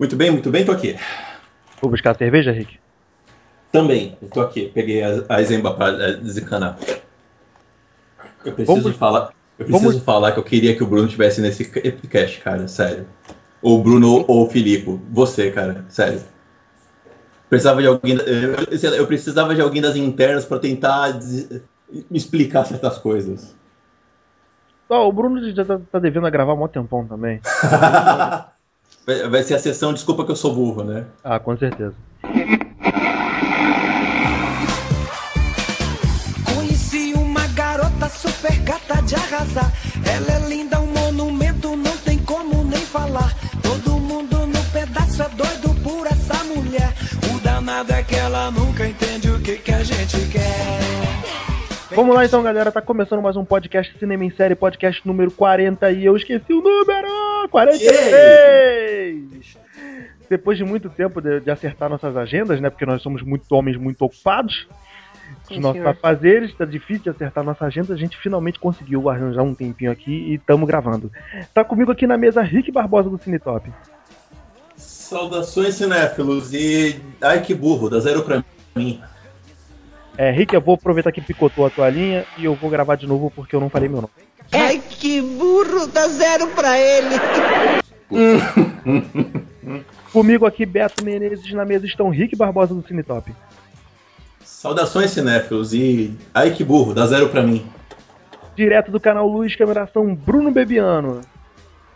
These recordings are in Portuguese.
Muito bem, muito bem, tô aqui. Vou buscar cerveja, Rick? Também, eu tô aqui. Peguei a, a Zemba pra é, desencanar. Eu preciso Vamos- falar. Eu preciso vamos- falar que eu queria que o Bruno tivesse nesse cast, cara, sério. Ou o Bruno ou o Filipe. Você, cara, sério. Precisava de alguém. Eu, eu precisava de alguém das internas pra tentar des- me explicar certas coisas. Ó, o Bruno já tá, tá devendo a gravar há mó tempão também. Vai vai ser a sessão Desculpa que eu sou burro, né? Ah, com certeza. Conheci uma garota super gata de arrasar. Ela é linda, um monumento, não tem como nem falar. Todo mundo no pedaço é doido por essa mulher. O danado é que ela nunca entende o que, que a gente quer. Vamos lá então, galera. Tá começando mais um podcast Cinema em Série, podcast número 40 e eu esqueci o número! 46! Depois de muito tempo de, de acertar nossas agendas, né? Porque nós somos muito homens muito ocupados. Os Sim, nossos senhor. afazeres, tá difícil de acertar nossa agenda. A gente finalmente conseguiu arranjar um tempinho aqui e estamos gravando. Tá comigo aqui na mesa Rick Barbosa do Cinetop. Saudações, cinéfilos, e. Ai que burro, dá zero pra mim. É, Rick, eu vou aproveitar que picotou a tua linha e eu vou gravar de novo porque eu não falei meu nome. Ai, que burro, dá zero pra ele. Comigo aqui, Beto Menezes, na mesa estão Rick Barbosa do Cinetop. Saudações, cinéfilos, e. Ai que burro, dá zero pra mim. Direto do canal Luz Cameração, Bruno Bebiano.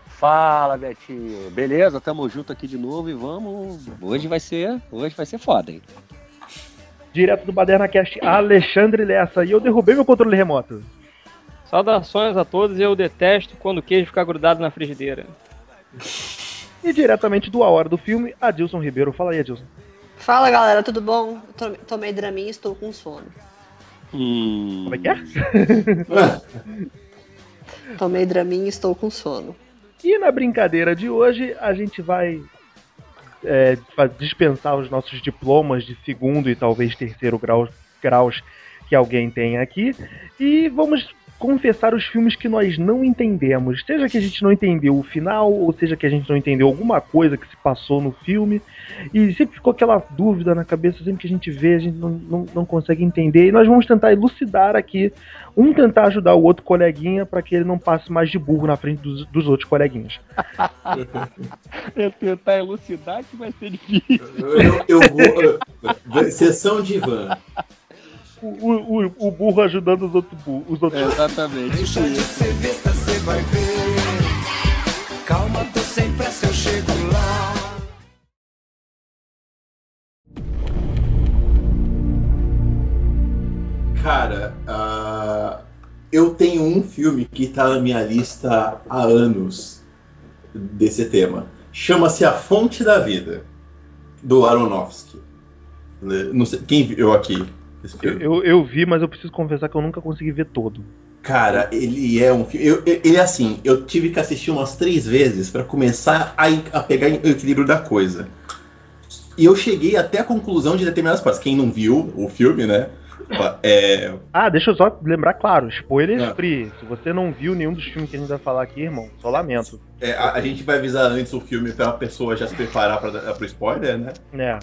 Fala, Betinho. Beleza? Tamo junto aqui de novo e vamos. Hoje vai ser, hoje vai ser foda, hein? Direto do Baderna Cast, Alexandre Lessa. E eu derrubei meu controle remoto. Saudações a todos, eu detesto quando o queijo fica grudado na frigideira. E diretamente do A Hora do Filme, Adilson Ribeiro. Fala aí, Adilson. Fala, galera, tudo bom? Eu tomei Dramin e estou com sono. Hum. Como é que é? Tomei Dramin e estou com sono. E na brincadeira de hoje, a gente vai é, dispensar os nossos diplomas de segundo e talvez terceiro grau, graus que alguém tem aqui. E vamos confessar os filmes que nós não entendemos. Seja que a gente não entendeu o final, ou seja que a gente não entendeu alguma coisa que se passou no filme. E sempre ficou aquela dúvida na cabeça, sempre que a gente vê, a gente não, não, não consegue entender. E nós vamos tentar elucidar aqui, um tentar ajudar o outro coleguinha para que ele não passe mais de burro na frente dos, dos outros coleguinhas. Eu tentar elucidar que vai ser difícil. Eu, eu vou. Sessão de van. O, o, o- burro ajudando os outros burros. Os outros... Exatamente. Deixa de ser besta, cê vai ver. Calma, tô sem pressa, eu chego lá. Cara, ah, eu tenho um filme que tá na minha lista há anos desse tema. Chama-se A Fonte da Vida, do Aronofsky. Não sei, quem viu aqui? Esse Eu, filme? eu, eu vi, mas eu preciso confessar que eu nunca consegui ver todo. Cara, ele é um filme. eu- Ele é assim, eu tive que assistir umas três vezes pra começar a, a pegar o equilíbrio da coisa. E eu cheguei até a conclusão de determinadas partes. Quem não viu o filme, né? É, Ah, deixa eu só lembrar, claro, spoilers Ah. free. Se você não viu nenhum dos filmes que a gente vai falar aqui, irmão, só lamento. é, a, a gente vai avisar antes o filme pra pessoa já se preparar para pro spoiler, né? É.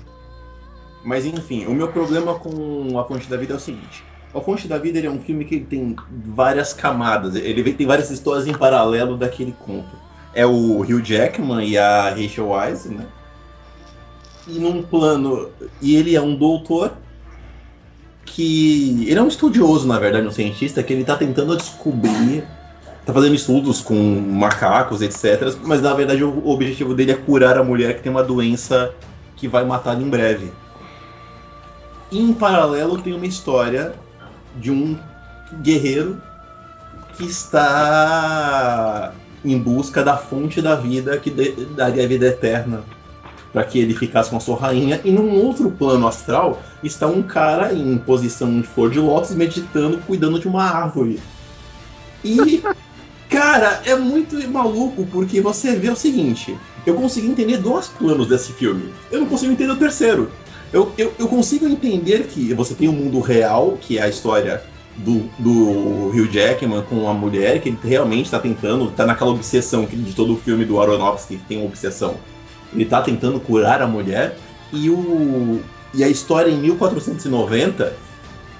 Mas enfim, o meu problema com A Fonte da Vida é o seguinte. A Fonte da Vida é um filme que tem várias camadas. Ele tem várias histórias em paralelo daquele conto. É o Hugh Jackman e a Rachel Weisz, né? E num plano... E ele é um doutor que... Ele é um estudioso, na verdade, um cientista, que ele tá tentando descobrir... Tá fazendo estudos com macacos, etc. Mas na verdade o objetivo dele é curar a mulher que tem uma doença que vai matá-lo em breve. Em paralelo tem uma história de um guerreiro que está em busca da fonte da vida que daria vida eterna para que ele ficasse com a sua rainha. E num outro plano astral está um cara em posição de flor de lótus meditando, cuidando de uma árvore. E cara, é muito maluco porque você vê o seguinte: eu consegui entender dois planos desse filme. Eu não consigo entender o terceiro. Eu, eu, eu consigo entender que você tem o mundo real, que é a história do, do Hugh Jackman com a mulher, que ele realmente está tentando, tá naquela obsessão que de todo o filme do Aronofsky que tem uma obsessão. Ele tá tentando curar a mulher e o e a história em 1490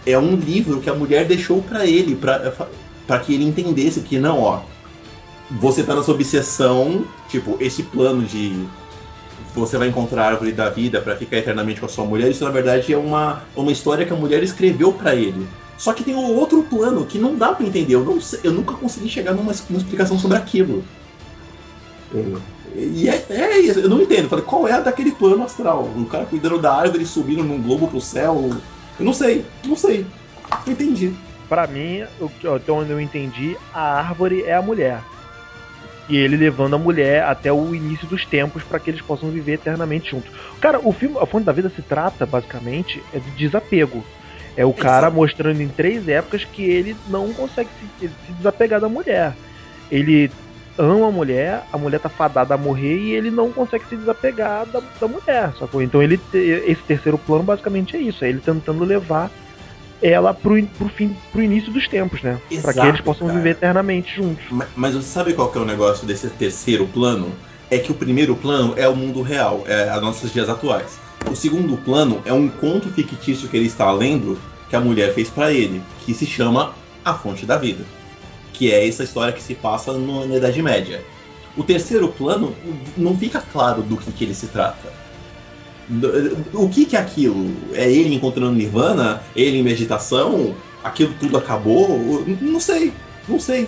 é um livro que a mulher deixou para ele, para que ele entendesse que não, ó, você tá nessa obsessão, tipo, esse plano de você vai encontrar a árvore da vida para ficar eternamente com a sua mulher, isso na verdade é uma, uma história que a mulher escreveu para ele. Só que tem um outro plano que não dá para entender. Eu, não eu nunca consegui chegar numa, numa explicação sobre aquilo. E é, é, isso, eu não entendo. Eu falei, qual é a daquele plano astral? Um cara cuidando da árvore subindo num globo pro céu. Eu não sei, não sei. Não entendi. Pra mim, até onde eu entendi, a árvore é a mulher. E ele levando a mulher até o início dos tempos para que eles possam viver eternamente juntos. Cara, o filme A Fonte da Vida se trata, basicamente, é de desapego. É o cara Exato. mostrando em três épocas que ele não consegue se, se desapegar da mulher. Ele ama a mulher, a mulher tá fadada a morrer e ele não consegue se desapegar da, da mulher, sacou? Então ele esse terceiro plano basicamente é isso, é ele tentando levar ela pro, pro fim, pro início dos tempos, né? Para que eles possam cara. viver eternamente juntos. Mas, mas, você sabe qual que é o negócio desse terceiro plano? É que o primeiro plano é o mundo real, é os nossos dias atuais. O segundo plano é um conto fictício que ele está lendo que a mulher fez para ele, que se chama A Fonte da Vida que é essa história que se passa no, na Idade Média. O terceiro plano não fica claro do que, que ele se trata. O que, que é aquilo? É ele encontrando Nirvana? Ele em meditação? Aquilo tudo acabou? Não sei, não sei.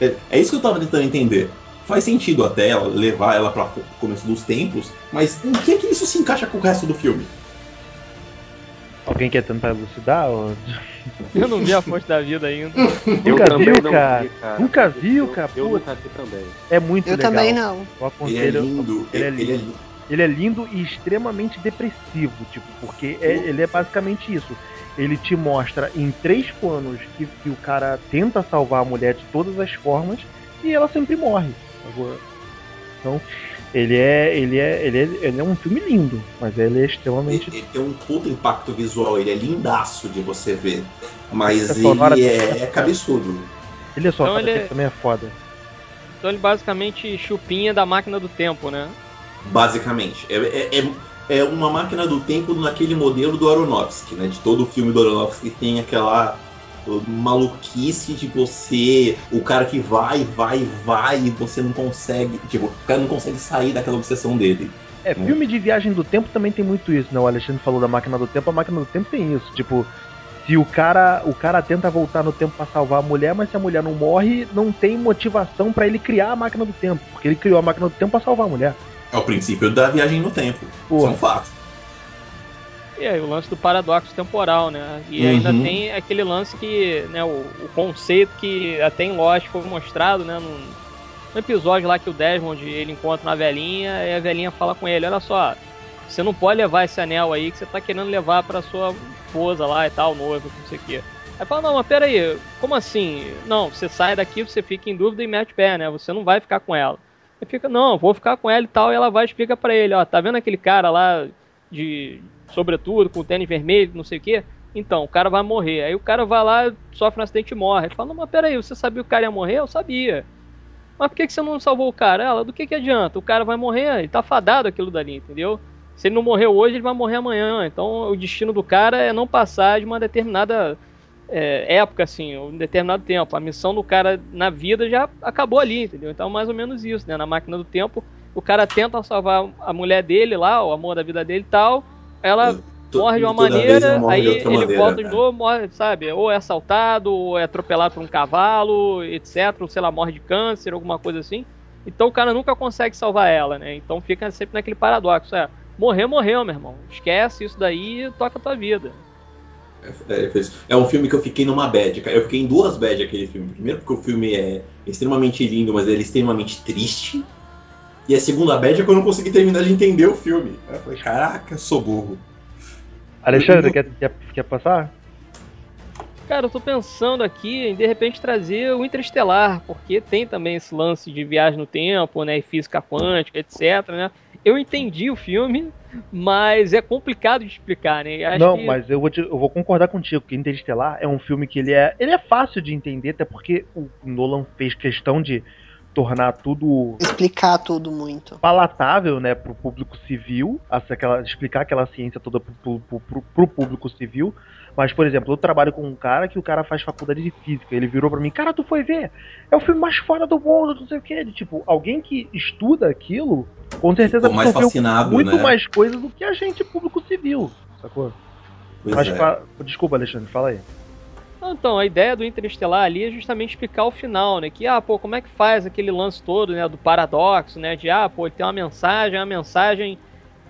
É, é isso que eu estava tentando entender. Faz sentido até ela levar ela para o começo dos tempos, mas em que, que isso se encaixa com o resto do filme? Alguém quer tentar elucidar? Ou... Eu não vi a fonte da vida ainda. nunca viu, cara? Vi, cara? Nunca viu, cara? Eu, eu nunca vi também. É muito eu legal. Eu também não. Ele é lindo. Ele é lindo. Ele é lindo. Ele é lindo e extremamente depressivo, tipo, porque é, ele é basicamente isso. Ele te mostra em três planos que, que o cara tenta salvar a mulher de todas as formas e ela sempre morre. Então, ele é, ele é, ele é, ele é um filme lindo, mas ele é extremamente. Ele, ele tem um puto impacto visual, ele é lindaço de você ver. Mas ele é, é cabeçudo. Ele é só então ele é... também é foda. Então ele basicamente chupinha da máquina do tempo, né? Basicamente. É, é, é, é uma máquina do tempo naquele modelo do Aronofsky, né? De todo o filme do Aronofsky tem aquela maluquice de você, o cara que vai, vai, vai e você não consegue, tipo, o cara não consegue sair daquela obsessão dele. É, filme de viagem do tempo também tem muito isso, né? O Alexandre falou da máquina do tempo, a máquina do tempo tem isso, tipo, se o cara, o cara tenta voltar no tempo para salvar a mulher, mas se a mulher não morre, não tem motivação para ele criar a máquina do tempo, porque ele criou a máquina do tempo para salvar a mulher. É o princípio da viagem no tempo. Porra. São fatos. E aí, o lance do paradoxo temporal, né? E uhum. ainda tem aquele lance que, né, o, o, conceito que até em Lost foi mostrado, né, num, num, episódio lá que o Desmond ele encontra uma velhinha e a velhinha fala com ele, olha só, você não pode levar esse anel aí que você tá querendo levar para sua esposa lá e tal, noiva, não sei o quê. Aí fala, não, mas peraí, como assim? Não, você sai daqui, você fica em dúvida e mete pé, né? Você não vai ficar com ela. Aí fica, não, vou ficar com ela e tal, e ela vai e explica pra ele, ó, tá vendo aquele cara lá de sobretudo, com tênis vermelho, não sei o que. Então, o cara vai morrer. Aí o cara vai lá, sofre um acidente e morre. Ele fala, não, mas peraí, você sabia que o cara ia morrer? Eu sabia. Mas por que, que você não salvou o cara? Ela, do que, que adianta? O cara vai morrer, ele tá fadado aquilo dali, entendeu? Se ele não morreu hoje, ele vai morrer amanhã. Então o destino do cara é não passar de uma determinada é, época, assim, um determinado tempo. A missão do cara na vida já acabou ali, entendeu? Então mais ou menos isso, né? Na máquina do tempo, o cara tenta salvar a mulher dele lá, o amor da vida dele e tal ela morre de uma maneira, aí ele maneira, volta de novo, morre, sabe? Ou é assaltado, ou é atropelado por um cavalo, etc. Ou sei lá, morre de câncer, alguma coisa assim. Então o cara nunca consegue salvar ela, né? Então fica sempre naquele paradoxo. É, morreu, morreu, meu irmão. Esquece isso daí e toca a tua vida. É, é, é, um filme que eu fiquei numa bad, Eu fiquei em duas bad aquele filme. Primeiro porque o filme é extremamente lindo, mas ele é extremamente triste. E a segunda bad é que eu não consegui terminar de entender o filme. Eu falei, caraca, sou burro. Alexandre, quer, quer, quer passar? Cara, eu tô pensando aqui em de repente trazer o Interestelar, porque tem também esse lance de viagem no tempo, né, e física quântica, etc, né? Eu entendi o filme, mas é complicado de explicar, né? Acho não, que... mas eu vou, te, eu vou concordar contigo que Interestelar é um filme que ele é, ele é fácil de entender, até porque o Nolan fez questão de tornar tudo Explicar tudo muito. palatável, né, pro público civil, aquela, explicar aquela ciência toda pro, pro, pro- pro público civil. Mas, por exemplo, eu trabalho com um cara que o cara faz faculdade de física. Ele virou pra mim, cara, tu foi ver? É o filme mais foda do mundo, não sei o quê. De, tipo, alguém que estuda aquilo, com certeza Ficou mais absorveu fascinado, muito né? mais coisas do que a gente, público civil. Sacou? Pois Mas é. fa- Desculpa, Alexandre, fala aí. Então, a ideia do Interestelar ali é justamente explicar o final, né? Que, ah, pô, como é que faz aquele lance todo, né? Do paradoxo, né? De, ah, pô, ele tem uma mensagem, a mensagem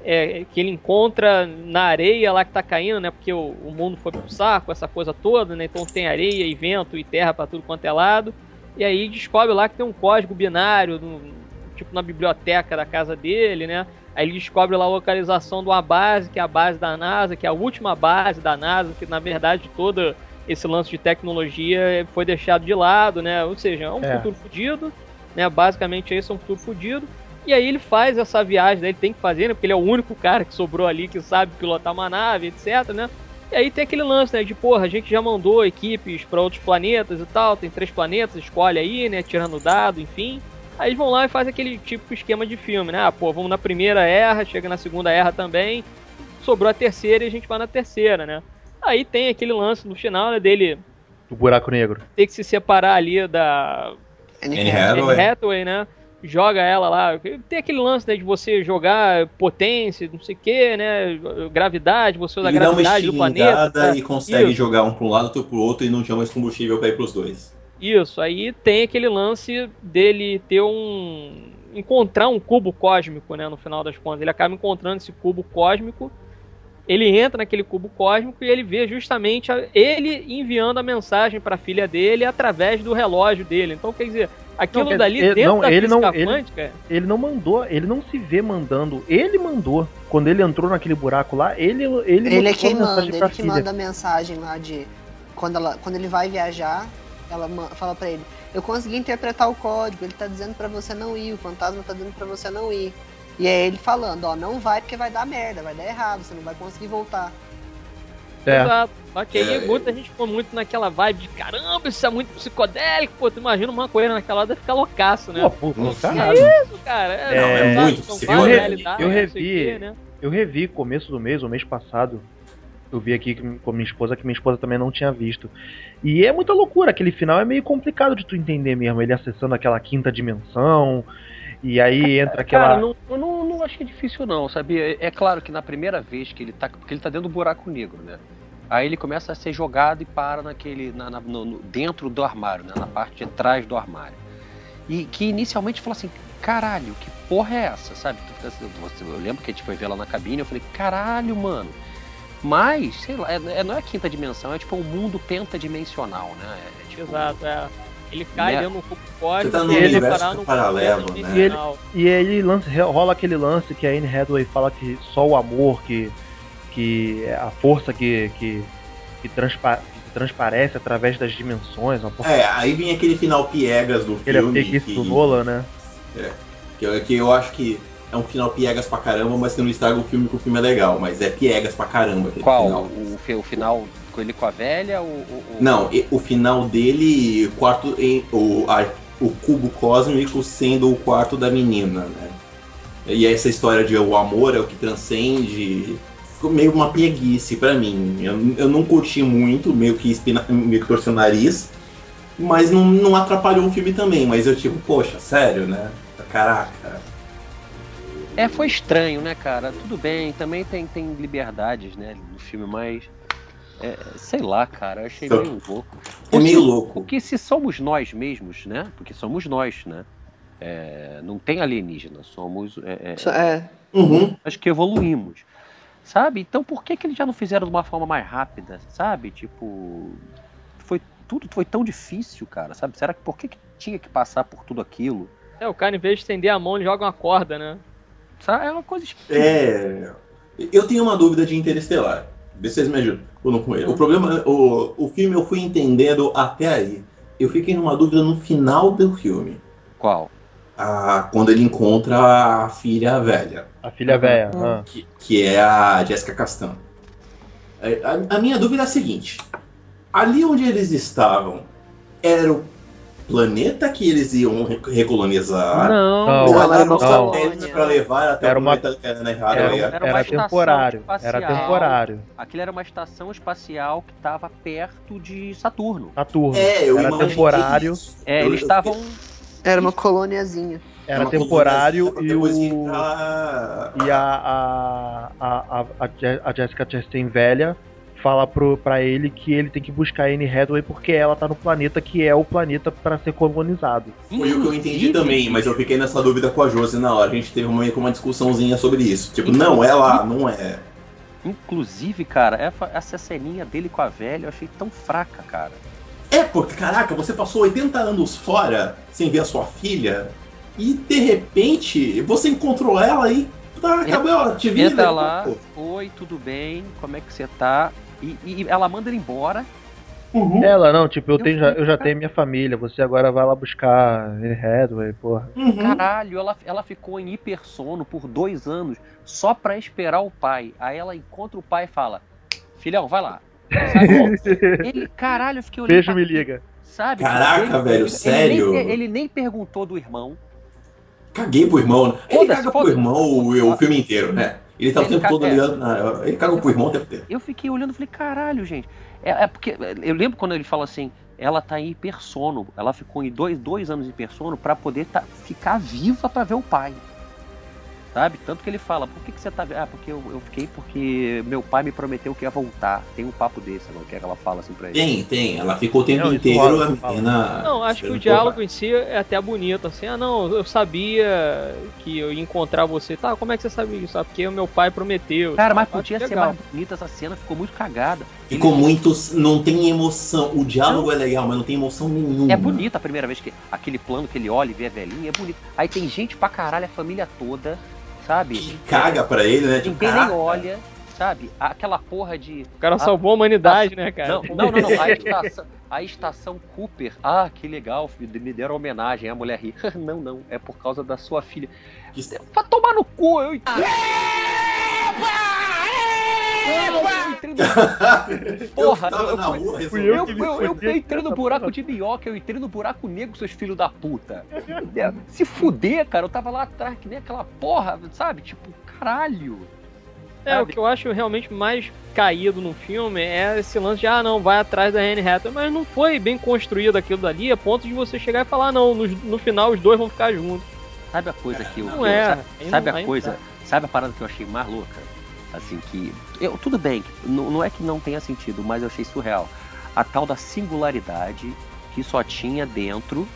é, que ele encontra na areia lá que tá caindo, né? Porque o, o mundo foi pro saco, essa coisa toda, né? Então tem areia e vento e terra pra tudo quanto é lado. E aí descobre lá que tem um código binário, no- tipo na biblioteca da casa dele, né? Aí ele descobre lá a localização de uma base, que é a base da NASA, que é a última base da NASA, que na verdade toda esse lance de tecnologia foi deixado de lado, né? Ou seja, é um É. futuro fudido, né? Basicamente esse é um futuro fudido. E aí ele faz essa viagem, né? ele tem que fazer, né? Porque ele é o único cara que sobrou ali que sabe pilotar uma nave, etc, né? E aí tem aquele lance, né? De porra, a gente já mandou equipes para outros planetas e tal, tem três planetas, escolhe aí, né? Tirando o dado, enfim. Aí eles vão lá e fazem aquele tipo esquema de filme, né? Ah, pô, vamos na primeira erra, chega na segunda erra também, sobrou a terceira e a gente vai na terceira, né? Aí tem aquele lance no final, né, dele Do buraco negro. ter que se separar ali da Anne Hathaway. Hathaway, né? Joga ela lá. Tem aquele lance né, de você jogar potência, não sei o que, né? Gravidade, você usa a Ele uma gravidade do planeta. tá? e consegue Isso. jogar um para um lado, outro pro outro e não tinha mais combustível para ir pros dois. Isso, aí tem aquele lance dele ter um. encontrar um cubo cósmico, né? No final das contas. Ele acaba encontrando esse cubo cósmico. Ele entra naquele cubo cósmico e ele vê justamente a- ele enviando a mensagem para a filha dele através do relógio dele. Então, quer dizer, aquilo Não, dali ele- dentro não, da ele não- física ele- quântica. Ele não mandou, ele não se vê mandando. Ele mandou. Quando ele entrou naquele buraco lá, ele ele, Ele é quem manda, ele que filha. manda a mensagem lá de. Quando, ela, quando ele vai viajar, ela fala pra ele: Eu consegui interpretar o código, ele tá dizendo pra você não ir, o fantasma tá dizendo pra você não ir. E é ele falando: Ó, não vai porque vai dar merda, vai dar errado, você não vai conseguir voltar. É. Exato. Só que aí É. muita gente ficou muito naquela vibe de caramba, isso é muito psicodélico. Pô, tu imagina uma coisa naquela hora ficar loucaço, né? Pô, pô, Nossa, caralho. Isso, cara. É, Não, é sabe, muito psicodélico. Eu realidades, revi- o quê, né? Eu revi começo do mês, o mês passado. Eu vi aqui com com minha esposa, que minha esposa também não tinha visto. E é muita loucura, aquele final é meio complicado de tu entender mesmo. Ele acessando aquela quinta dimensão. E aí entra aquela. Cara, não, eu não, não acho que é difícil não, sabia? É claro que na primeira vez que ele tá. Porque ele tá dentro do buraco negro, né? Aí ele começa a ser jogado e para naquele. na- na- no- dentro do armário, né? Na parte de trás do armário. E que inicialmente fala assim, caralho, que porra é essa? Sabe? Assim, você- Eu lembro que a gente foi ver lá na cabine, eu falei, caralho, mano. Mas, sei lá, é, é- não é a quinta dimensão, é tipo um mundo pentadimensional, né? É, tipo, Exato, é. Ele cai Né? dentro do cubo cósmico Você tá e ele vai parar no paralelo, né? dimensional. E aí lance, rola aquele lance que a Anne Hathaway fala que só o amor, que, que é a força que, que, que, transpa- que transparece através das dimensões, É, aí vem aquele final piegas do ele é filme. que, do Nolan, né? que, eu- que eu acho que é um final piegas pra caramba, mas que não estraga o filme, que o filme é legal. Mas é piegas pra caramba aquele Qual? final. O, o final ele com a velha? O, o- o- Não, o final dele, quarto em, o, a- o cubo cósmico sendo o quarto da menina, né? E essa história de o amor é o que transcende. Ficou meio uma pieguice pra mim. Eu, eu não curti muito, meio que, espina, meio que torci o nariz. Mas não, não atrapalhou o filme também. Mas eu tipo, poxa, sério, né? Caraca. É, foi estranho, né, cara? Tudo bem, também tem, tem liberdades, né, no filme, mas. É, sei lá, cara, eu achei Então, meio louco. É meio se- louco. Porque se somos nós mesmos, né? Porque somos nós, né? É, não tem alienígena, somos. é, é, É, Uhum. nós que evoluímos. Sabe? Então por que, que eles já não fizeram de uma forma mais rápida? Sabe? Tipo. Foi, tudo foi tão difícil, cara, sabe? Será que por que, que tinha que passar por tudo aquilo? É, o cara, em vez de estender a mão, ele joga uma corda, né? Sabe? É uma coisa esquisita. É. Eu tenho uma dúvida de Interestelar. Vê se vocês me ajudam ou não com ele. O problema, o, o filme eu fui entendendo até aí. Eu fiquei numa dúvida no final do filme. Qual? Ah, quando ele encontra a filha velha, A filha velha. Hum. ah. que, que é a Jessica Castan. É, A, a minha dúvida é a seguinte: ali onde eles estavam era o planeta que eles iam re- recolonizar. Não, Não, era não uma satélites colônia. pra levar até Era o uma- planeta era. Era, era era temporário. espacial. Era temporário. aquilo era uma estação espacial que estava perto de Saturno. Saturno. É, eu Era temporário. isso. É, eles estavam. Era uma colôniazinha. Era uma temporário colônia, e o. entrar- E a, a, a, a, a Jessica Chastain velha fala pro, pra ele que ele tem que buscar a Anne Hathaway porque ela tá no planeta que é o planeta pra ser colonizado. Foi o que eu entendi também, mas eu fiquei nessa dúvida com a Josi na hora. A gente teve uma, uma discussãozinha sobre isso. Tipo, não, é lá, não é. Inclusive, cara, essa, essa ceninha dele com a velha eu achei tão fraca, cara. É, porque, caraca, você passou 80 anos fora sem ver a sua filha e de repente você encontrou ela e tá, acabou, ela te vira. Entra lá, pô, oi, tudo bem, como é que você tá? E, e ela manda ele embora. Uhum, Ela, não, tipo, eu, Eu tenho, já, eu já tenho minha família, você agora vai lá buscar Hathaway, porra. uhum. Caralho, ela, ela ficou em hipersono por dois anos só pra esperar o pai. Aí ela encontra o pai e fala: Filhão, vai lá. Ele, caralho, eu fiquei olhando. Beijo, me liga. Sabe? Caraca, Ele- velho, ele- sério? Ele nem, ele nem perguntou do irmão. Caguei pro irmão. né? Ele caga pro irmão o, o filme inteiro, né? Ele tá o tempo todo é. ligando. na- Ele caga pro irmão o tempo inteiro. Eu fiquei olhando e falei, caralho, gente. É, é porque eu lembro quando ele fala assim, ela tá em hipersono. Ela ficou em dois, dois anos em hipersono pra poder tá- ficar viva pra ver o pai. Sabe? Tanto que ele fala, por que, que você tá. Ah, porque eu, eu fiquei porque meu pai me prometeu que ia voltar. Tem um papo desse, não, que ela fala assim pra ele. Tem, tem. Ela ficou o tempo Não, inteiro, rola, a menina. Não, acho que o diálogo em si é até bonito, assim, ah não, eu sabia que eu ia encontrar você. Tá, como é que você sabe isso? Ah, porque o meu pai prometeu. Cara, mas podia ser legal. mais bonita essa cena, ficou muito cagada. Ficou muito. Não tem emoção. O diálogo é legal, mas não tem emoção nenhuma. É bonito a primeira vez que aquele plano que ele olha e vê a velhinha, é bonito. Aí tem gente pra caralho, a família toda, sabe? Que caga pra ele, né? Tipo, Ninguém nem olha, sabe? Aquela porra de. O cara salvou a humanidade, né, cara? Não, não, não, não. A estação, a estação Cooper. Ah, que legal, filho. Me deram homenagem. A mulher ri. Não, não. É por causa da sua filha. Que- Vai tomar no cu, eu entendo. Eu entrei no... Porra, eu tava eu fui-. Eu, entrei no buraco de minhoca, eu entrei no buraco negro, seus filhos da puta. Se fuder, cara, eu tava lá atrás, que nem aquela porra, sabe? Tipo, caralho. É, o que eu acho realmente mais caído no filme é esse lance de, ah, não, vai atrás da Anne Hathaway, mas não foi bem construído aquilo dali, a ponto de você chegar e falar, ah, não, no, no final os dois vão ficar juntos. Sabe a coisa que eu. Não é. Sabe, sabe não- a coisa? Sabe a parada que eu achei mais louca? Assim que. Eu, tudo bem, não, não é que não tenha sentido, mas eu achei surreal. A tal da singularidade que só tinha dentro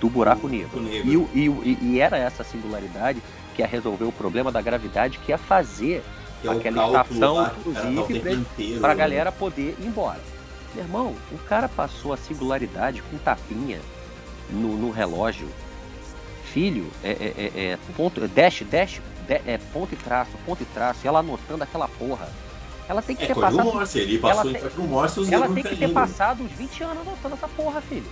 do buraco negro. negro. E, e, e- era essa singularidade que ia resolver o problema da gravidade, que ia fazer Que é aquela estação, lá, inclusive, inteiro, pra né? galera poder ir embora. Meu irmão, o cara passou a singularidade com tapinha no, no relógio. Filho, é, é, é, é ponto, é dash, dash, de- é ponto e traço, ponto e traço, e ela anotando aquela porra. Ela tem que É ter passado. Morse, ele passou ela em tem- Morse os Ela tem que ter caindo. passado uns 20 anos anotando essa porra, filho.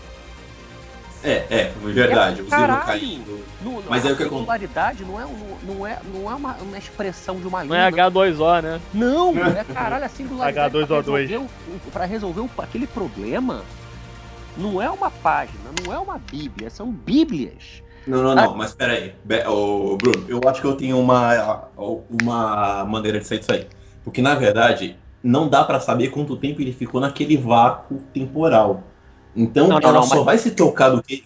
É, é, verdade, É, os livros caralho. caindo. No, Mas a aí o que singularidade não é, um- não é, não é uma, uma expressão de uma Não é língua. H2O, né? Não, é caralho, a singularidade pra H2O2. resolver, o- o- pra resolver o- aquele problema não é uma página, não é uma bíblia, são bíblias. Não, não, Ah. não, mas peraí. Be- Bruno, eu acho que eu tenho uma, uma maneira de sair disso aí. Porque, na verdade, não dá pra saber quanto tempo ele ficou naquele vácuo temporal. Então, Não, não, ela não, só mas- vai se tocar do que.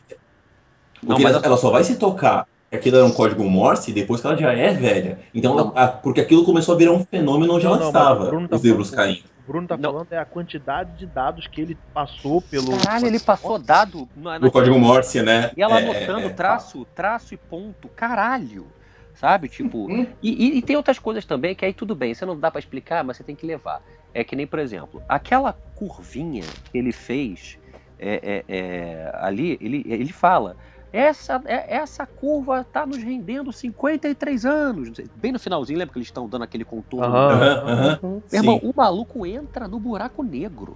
Porque mas ela, só vai se tocar que aquilo era um código Morse depois que ela já é velha. Então, ela- porque aquilo começou a virar um fenômeno onde ela estava, tá os livros caindo. O Bruno tá Não. falando é a quantidade de dados que ele passou pelo. Caralho, ele passou dado na, No código Morse, né? E ela É, anotando é, traço, traço e ponto, caralho. Sabe? Tipo. Uhum. E, e- e tem outras coisas também que aí tudo bem, você não dá pra explicar, mas você tem que levar. É que nem, por exemplo, aquela curvinha que ele fez é, é, é, ali, ele, ele fala. Essa, é- essa curva tá nos rendendo 53 anos. Bem no finalzinho, lembra que eles estão dando aquele contorno? Aham. aham. Meu Sim. irmão, o maluco entra no buraco negro.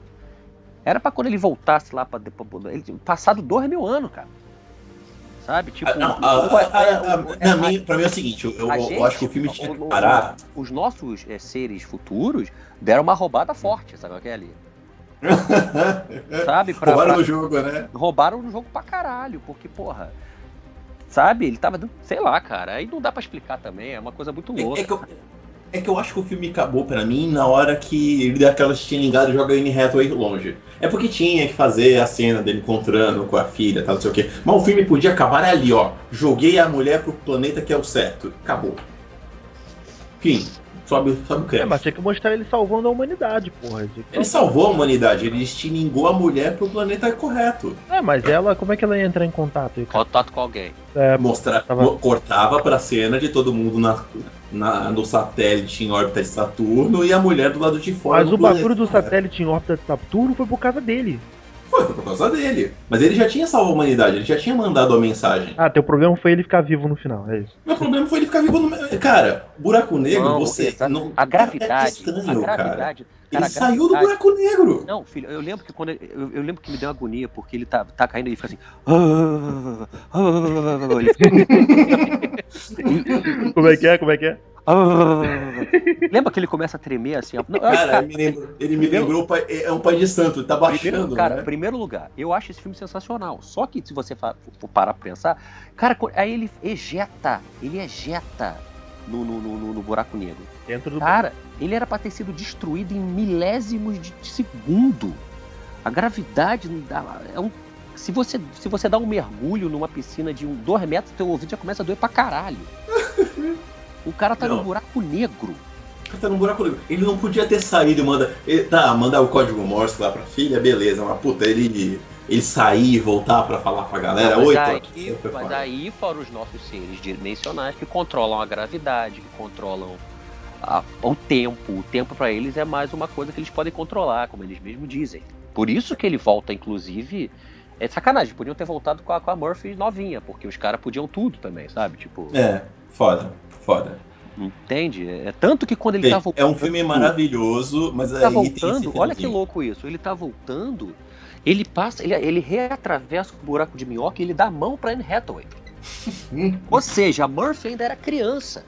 Era pra quando ele voltasse lá pra depois. Ele, passado dois mil anos, cara. Sabe? Tipo. Ah, é- é- mim é o seguinte, eu, eu- a eu gente, acho que o filme tinha que parar. Os nossos é, seres futuros deram uma roubada forte, sabe o que é ali? sabe? Pra, Roubaram pra... no jogo, né? Roubaram no jogo pra caralho, porque, porra. Sabe? Ele tava dando. Sei lá, cara. Aí não dá pra explicar também. É uma coisa muito É, louca. é que eu, é que eu acho que o filme acabou pra mim na hora que ele dá aquela xingada e joga a Anne Hathaway longe. É porque tinha que fazer a cena dele encontrando com a filha, tal, não sei o quê. Mas o filme podia acabar ali, ó. Joguei a mulher pro planeta que é o certo. Acabou. Fim. Sobe, sobe o É, crédito. mas tinha que mostrar ele salvando a humanidade, porra. Que Ele salvou a humanidade, ele estilingou a mulher pro planeta correto. É, mas ela, como é que ela ia entrar em contato? Contato com alguém. É, Mostrar, Tava- cortava pra cena de todo mundo na, na- no satélite em órbita de Saturno e a mulher do lado de fora. mas o bagulho do satélite em órbita de Saturno foi por causa dele. Foi por causa dele. Mas ele já tinha salvo a humanidade, ele já tinha mandado a mensagem. Ah, teu problema foi ele ficar vivo no final, é isso. Meu problema foi ele ficar vivo no. Cara, buraco negro, Não, você. exato. Não, A gravidade. É estranho, a cara. gravidade. Ele cara, a saiu do buraco negro. Não, filho, eu lembro que quando. ele- Eu, eu lembro que me deu agonia, porque ele tá, tá caindo e fica assim. "Ah, ah, ah", ele Como é que é? Como é que é? "Ah". Lembra que ele começa a tremer assim? ó? Não, eu acho que- Cara, ele me lembrou, ele me lembrou é um pai de santo, ele tá baixando, Primeiro, cara, né? primeiro lugar, eu acho esse filme sensacional. Só que se você for parar pra pensar, cara, aí ele ejeta, ele ejeta no, no, no- no- no buraco negro. Dentro do. Cara, ele era pra ter sido destruído em milésimos de, de segundo. A gravidade não dá. É um, se, você, se você dá um mergulho numa piscina de um 2 metros, teu ouvido já começa a doer pra caralho. O cara tá Não. no buraco negro. Tá num buraco negro. Ele não podia ter saído e manda. ele- tá, mandar o código Morse lá pra filha, beleza, mas puta, ele. Ele sair e voltar pra falar pra galera. mas Oi, aí, mas foda. aí foram os nossos seres dimensionais que controlam a gravidade, que controlam a- o tempo. O tempo pra eles é mais uma coisa que eles podem controlar, como eles mesmos dizem. Por isso que ele volta, inclusive. É sacanagem, podiam ter voltado com a, com a Murphy novinha, porque os caras podiam tudo também, sabe? Tipo, É, foda, foda. entende? É tanto que quando ele Bem, tá é voltando. um filme maravilhoso, mas Ele tá aí tem esse voltando, olha que louco isso. Ele tá voltando, ele passa, ele, ele reatravessa o buraco de minhoca e ele dá a mão pra Anne Hathaway. Hum. Ou seja, a Murphy ainda era criança.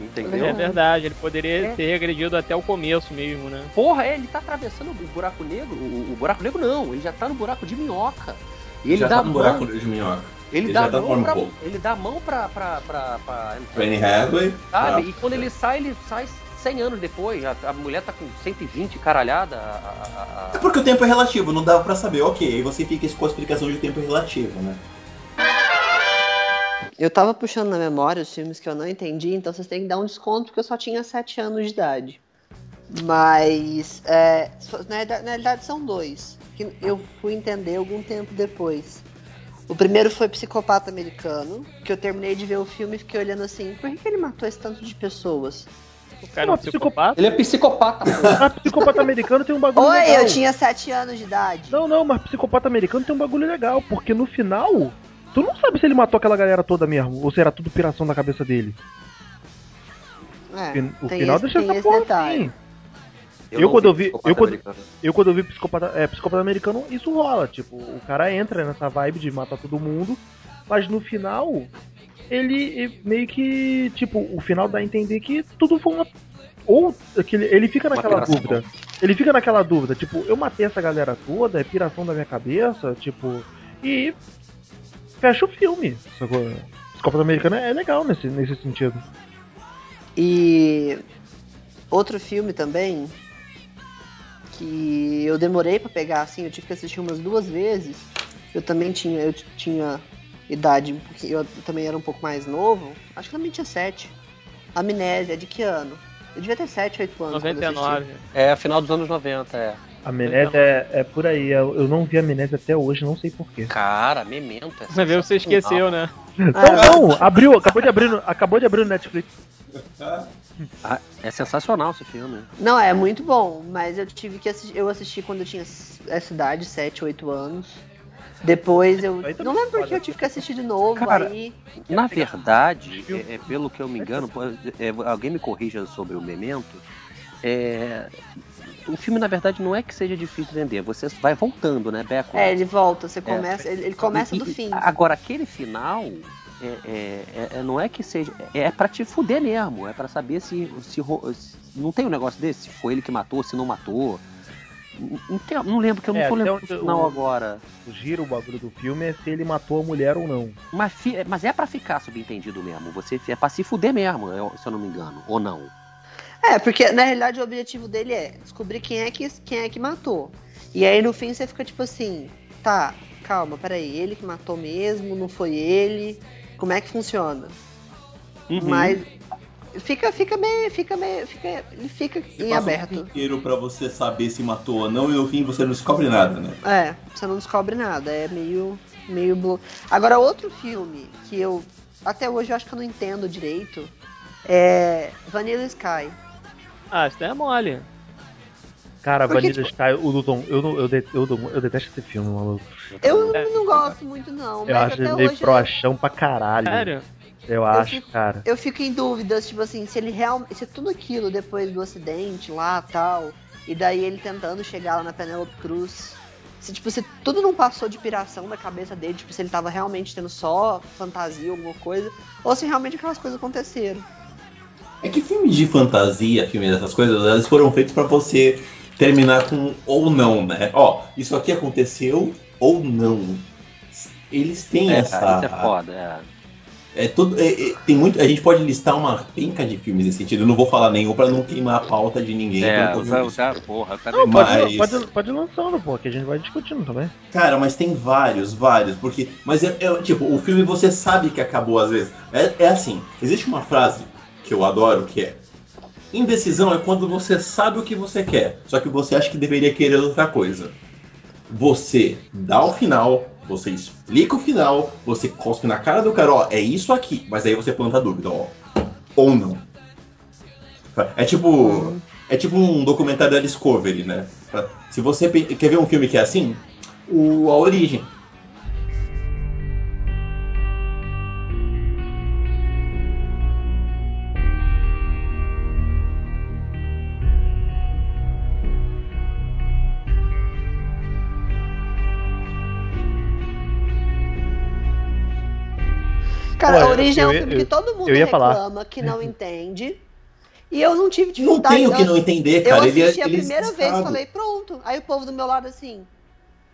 Entendeu? É verdade, ele poderia É. ter regredido até o começo mesmo, né? Porra, é, ele tá atravessando o buraco negro. O, o buraco negro não, ele já tá no buraco de minhoca. E ele Já dá tá no mão, buraco de minhoca. ele ele dá a tá mão pra, ele dá a mão pra, pra, pra, pra Pra Anne Hathaway. sabe? tá. E quando ele sai, ele sai 100 anos depois. A, a mulher tá com 120 caralhada. A, a- a- É porque o tempo é relativo, não dava pra saber. Ok, aí você fica com a explicação de tempo relativo, né? Eu tava puxando na memória os filmes que eu não entendi, então vocês têm que dar um desconto porque eu só tinha 7 anos de idade. Mas, é, na, realidade, na realidade são dois, que eu fui entender algum tempo depois. O primeiro foi Psicopata Americano, que eu terminei de ver o filme e fiquei olhando assim, por que, que ele matou esse tanto de pessoas? O cara é um psicopata. Ele é psicopata, pô. Ah, psicopata americano tem um bagulho Oi, legal. eu tinha 7 anos de idade. Não, não, mas psicopata americano tem um bagulho legal, porque no final, tu não sabe se ele matou aquela galera toda mesmo, ou se era tudo piração da cabeça dele. É, O final esse, deixa essa porra detalhe. assim. Eu, quando não eu vi- eu quando- Americano. Eu, quando eu vi psicopata, é, psicopata americano, isso rola. Tipo, o cara entra nessa vibe de matar todo mundo, mas no final, ele meio que. Tipo, o final dá a entender que tudo foi uma. Ou que ele, fica naquela dúvida. Ele fica naquela dúvida, tipo, eu matei essa galera toda, é piração da minha cabeça, tipo. E. Fecha o filme. Sacou? Psicopata americano é legal nesse, nesse sentido. E outro filme também que eu demorei pra pegar assim, eu tive que assistir umas duas vezes. Eu também tinha, eu tinha idade, pouquinho- eu também era um pouco mais novo. Acho que também tinha sete. Amnésia, de que ano? Eu devia ter 7, 8 anos. quando eu assisti. 99. É, final dos anos 90, é. Amnésia é, é por aí. Eu, eu não vi Amnésia até hoje, não sei porquê. Cara, memento. É Você vê, você esqueceu, né? Não, não, abriu, acabou de abrir, no- acabou de abrir no Netflix. Ah, é sensacional esse filme. Não, é muito bom, mas eu tive que assistir, eu assisti quando eu tinha essa idade, 7, 8 anos. Depois eu. Também Não lembro porque eu tive que assistir de novo, Cara, aí. Na verdade, é, é, pelo que eu me engano, pô, é, alguém me corrija sobre o Memento. é, o filme, na verdade, não é que seja difícil de entender. Você vai voltando, né, Beco? É, ele volta, você começa. Ele, ele começa E- do fim. Agora, aquele final. É, é- é- é- não é que seja. É pra te fuder mesmo. É pra saber se, se, se Não tem um negócio desse? Se foi ele que matou, se não matou. Não, tem, não lembro, que eu não É, tô lembrando final eu- agora. O giro, o bagulho do filme é se ele matou a mulher ou não. Mas, fi- mas é pra ficar subentendido mesmo. Você é pra se fuder mesmo, se eu não me engano. Ou não. É, porque na realidade o objetivo dele é descobrir quem é que, quem é que matou. E aí no fim você fica tipo assim, tá, calma, peraí, ele que matou mesmo, não foi ele? Como é que funciona? Uhum. Mas fica, fica meio, fica meio, fica, ele fica Você em aberto. tempo inteiro pra você saber se matou ou não, e no fim você não descobre nada, né? É, você não descobre nada, é meio, meio blo... Agora outro filme que eu até hoje eu acho que eu não entendo direito é Vanilla Sky. Ah, isso daí é mole. Cara, Porque, Vanilla Sky, o Luton, eu, não- eu, de- eu, eu detesto esse filme, maluco. Eu É. não gosto muito não, mas Eu acho até ele meio hoje proachão pra caralho. Sério? Eu acho, fico- cara. eu fico em dúvidas, tipo assim, se ele realmente. Se tudo aquilo depois do acidente lá tal, e daí ele tentando chegar lá na Penélope Cruz. Se, tipo, se tudo não passou de piração da cabeça dele, tipo, se ele tava realmente tendo só fantasia, alguma coisa, ou se realmente aquelas coisas aconteceram. É que filmes de fantasia, filmes dessas coisas, elas foram feitos pra você terminar com ou não, né? Ó, isso aqui aconteceu ou não. Eles têm É, essa. cara, isso é foda. É. É tudo, é- é- tem muito, a gente pode listar uma penca de filmes nesse sentido. Eu não vou falar nenhum pra não queimar a pauta de ninguém. É, tá, tá, porra, tá Não, Mas- pode, pode, pode ir lançando, pô, que a gente vai discutindo também. Cara, mas tem vários, vários, porque. Mas é, é, tipo, o filme você sabe que acabou às vezes. É, é assim, existe uma frase que eu adoro que é. Indecisão é quando você sabe o que você quer, só que você acha que deveria querer outra coisa. Você dá o final, você explica o final, você cospe na cara do cara, ó, é isso aqui, mas aí você planta a dúvida, ó. Ou não. É tipo. É tipo um documentário da Discovery, né? Se você quer ver um filme que é assim, o A Origem. Cara, Olha, a Origem é eu um ia- filme eu- que todo mundo ia falar. reclama, que não entende. E eu não tive Não dificuldade. tem o que não entender, Eu cara. Ele, é- assisti a ele primeira vez e falei, pronto. Aí o povo do meu lado assim,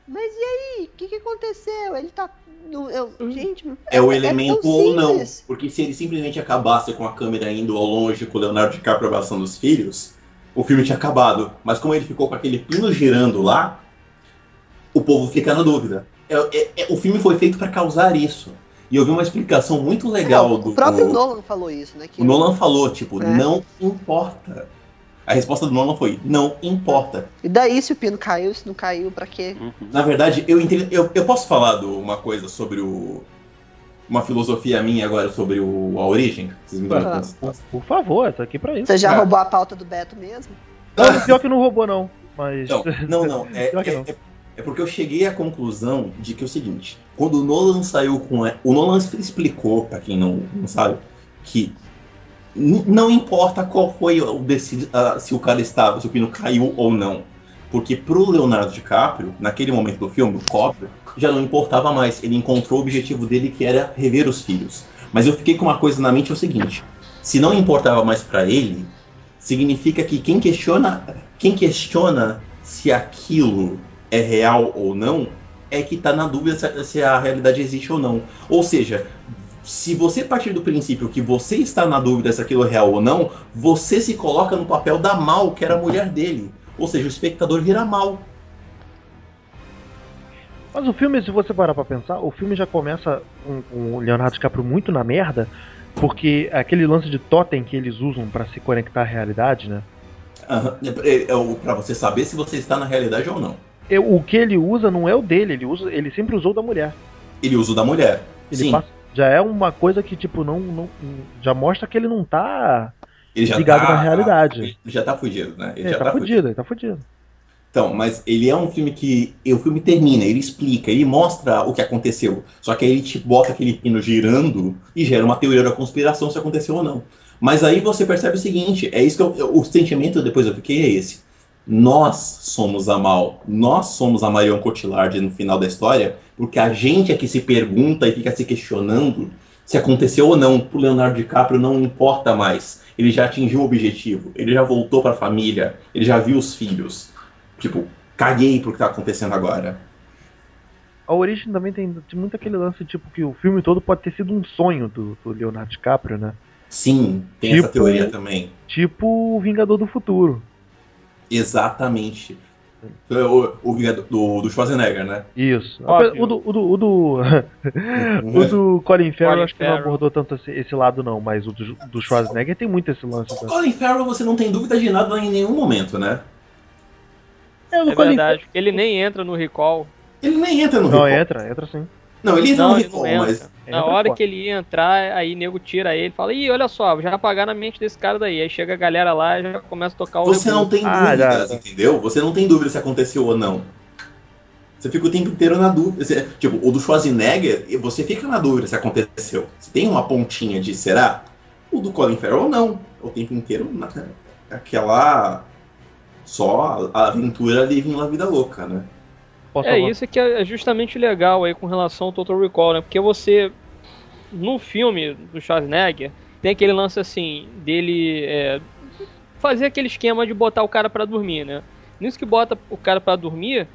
mas e aí? O que, que aconteceu? Ele tá. no- eu, gente, É o é elemento tão ou não. Porque se ele simplesmente acabasse com a câmera indo ao longe com o Leonardo DiCaprio abraçando os filhos, o filme tinha acabado. Mas como ele ficou com aquele pino girando lá, o povo fica na dúvida. É- é- é- o filme foi feito pra causar isso. E eu vi uma explicação muito legal do. O próprio Nolan falou isso, né? Que O Nolan falou, tipo, É. não importa. A resposta do Nolan foi, não importa. E daí se o pino caiu, se não caiu, pra quê? Uhum. Na verdade, eu entendo. Eu, eu posso falar do- uma coisa sobre o. Uma filosofia minha agora sobre o, a origem? Vocês me dão Ah. licença? Por favor, tá aqui pra isso. Você já Cara. roubou a pauta do Beto mesmo? Não, pior que não roubou, não. Mas. Não, não, não. É, Pior que é- não. é- é porque eu cheguei à conclusão de que é o seguinte: quando o Nolan saiu com. O Nolan explicou, pra quem não, não sabe, que não importa qual foi o decidi, ah, se o cara estava, se o pino caiu ou não. Porque pro Leonardo DiCaprio, naquele momento do filme, o Copper, já não importava mais. Ele encontrou o objetivo dele que era rever os filhos. Mas eu fiquei com uma coisa na mente: é o seguinte: se não importava mais pra ele, significa que quem questiona, quem questiona se aquilo é real ou não é que tá na dúvida se a, se a realidade existe ou não. Ou seja, se você partir do princípio que você está na dúvida se aquilo é real ou não, você se coloca no papel da mal, que era a mulher dele. Ou seja, o espectador vira mal. Mas o filme, se você parar pra pensar, o filme já começa com, o Leonardo DiCaprio muito na merda, porque aquele lance de totem que eles usam pra se conectar à realidade, né? O- pra você saber se você está na realidade ou não. O que ele usa não é o dele, ele usa, ele sempre usou o da mulher. Ele usa o da mulher. Ele Sim, passa- já é uma coisa que tipo não, não já mostra que ele não tá ele já ligado tá, na realidade. Ele já tá fugido, né? ele, já tá, fudido, ele tá fudido. Então, mas ele é um filme que. O filme termina, ele explica, ele mostra o que aconteceu. Só que aí ele te bota aquele pino girando e gera uma teoria da conspiração se aconteceu ou não. Mas aí você percebe o seguinte: é isso que eu- o sentimento depois eu fiquei é esse. Nós somos a Mal, nós somos a Marion Cotillard no final da história, porque a gente é que se pergunta e fica se questionando Se aconteceu ou não pro Leonardo DiCaprio não importa mais. Ele já atingiu o objetivo, ele já voltou pra família, ele já viu os filhos. Tipo, caguei pro que tá acontecendo agora. A origem também tem, tem muito aquele lance, tipo, que o filme todo pode ter sido um sonho do, do Leonardo DiCaprio, né? Sim, tem Tipo- essa teoria também. Tipo o Vingador do Futuro. Exatamente. O, o Vingador- do, do Schwarzenegger, né? Isso. Óbvio. O do, o do, o do, o do Colin Farrell Colin acho que não Farrell. abordou tanto esse, esse lado não, mas o do, do Schwarzenegger tem muito esse lance. O Tá? Colin Farrell, você não tem dúvida de nada em nenhum momento, né? É, o É Colin verdade. Ele nem entra no recall. Ele nem entra no Não, recall. entra, entra sim. Não, ele entra Não, no ele não entra. mas. Na Entra hora que ele ia entrar, aí nego tira ele e fala, ih, olha só, já apagar na mente desse cara daí. Aí chega a galera lá e já começa a tocar o Você não tem Ah, dúvidas, já. entendeu? Você não tem dúvida se aconteceu ou não. Você fica o tempo inteiro na dúvida. Você- tipo, o do Schwarzenegger, você fica na dúvida se aconteceu. Se tem uma pontinha de será? O do Colin Farrell, não. O tempo inteiro, na, aquela. Só a aventura living na vida louca, né? É isso que é justamente legal aí com relação ao Total Recall, né? Porque você, no filme do Schwarzenegger, tem aquele lance assim, dele é, fazer aquele esquema de botar o cara pra dormir, né? Nisso que bota o cara pra dormir,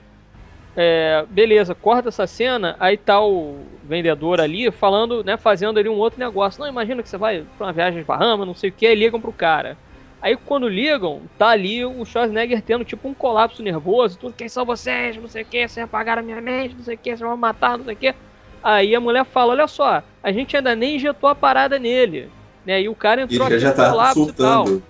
é, beleza, corta essa cena, aí tá o vendedor ali falando, né, fazendo ali um outro negócio. Não, imagina que você vai pra uma viagem de Bahamas, não sei o que, aí ligam pro cara. Aí quando ligam, tá ali o Schwarzenegger tendo tipo um colapso nervoso, tudo, quem são vocês, não sei o que, vocês apagaram a minha mente, não sei o que, vocês vão me matar, não sei o que. Aí a mulher fala, olha só, a gente ainda nem injetou a parada nele. Né? E o cara entrou aqui já no tá colapso e tal. surtando.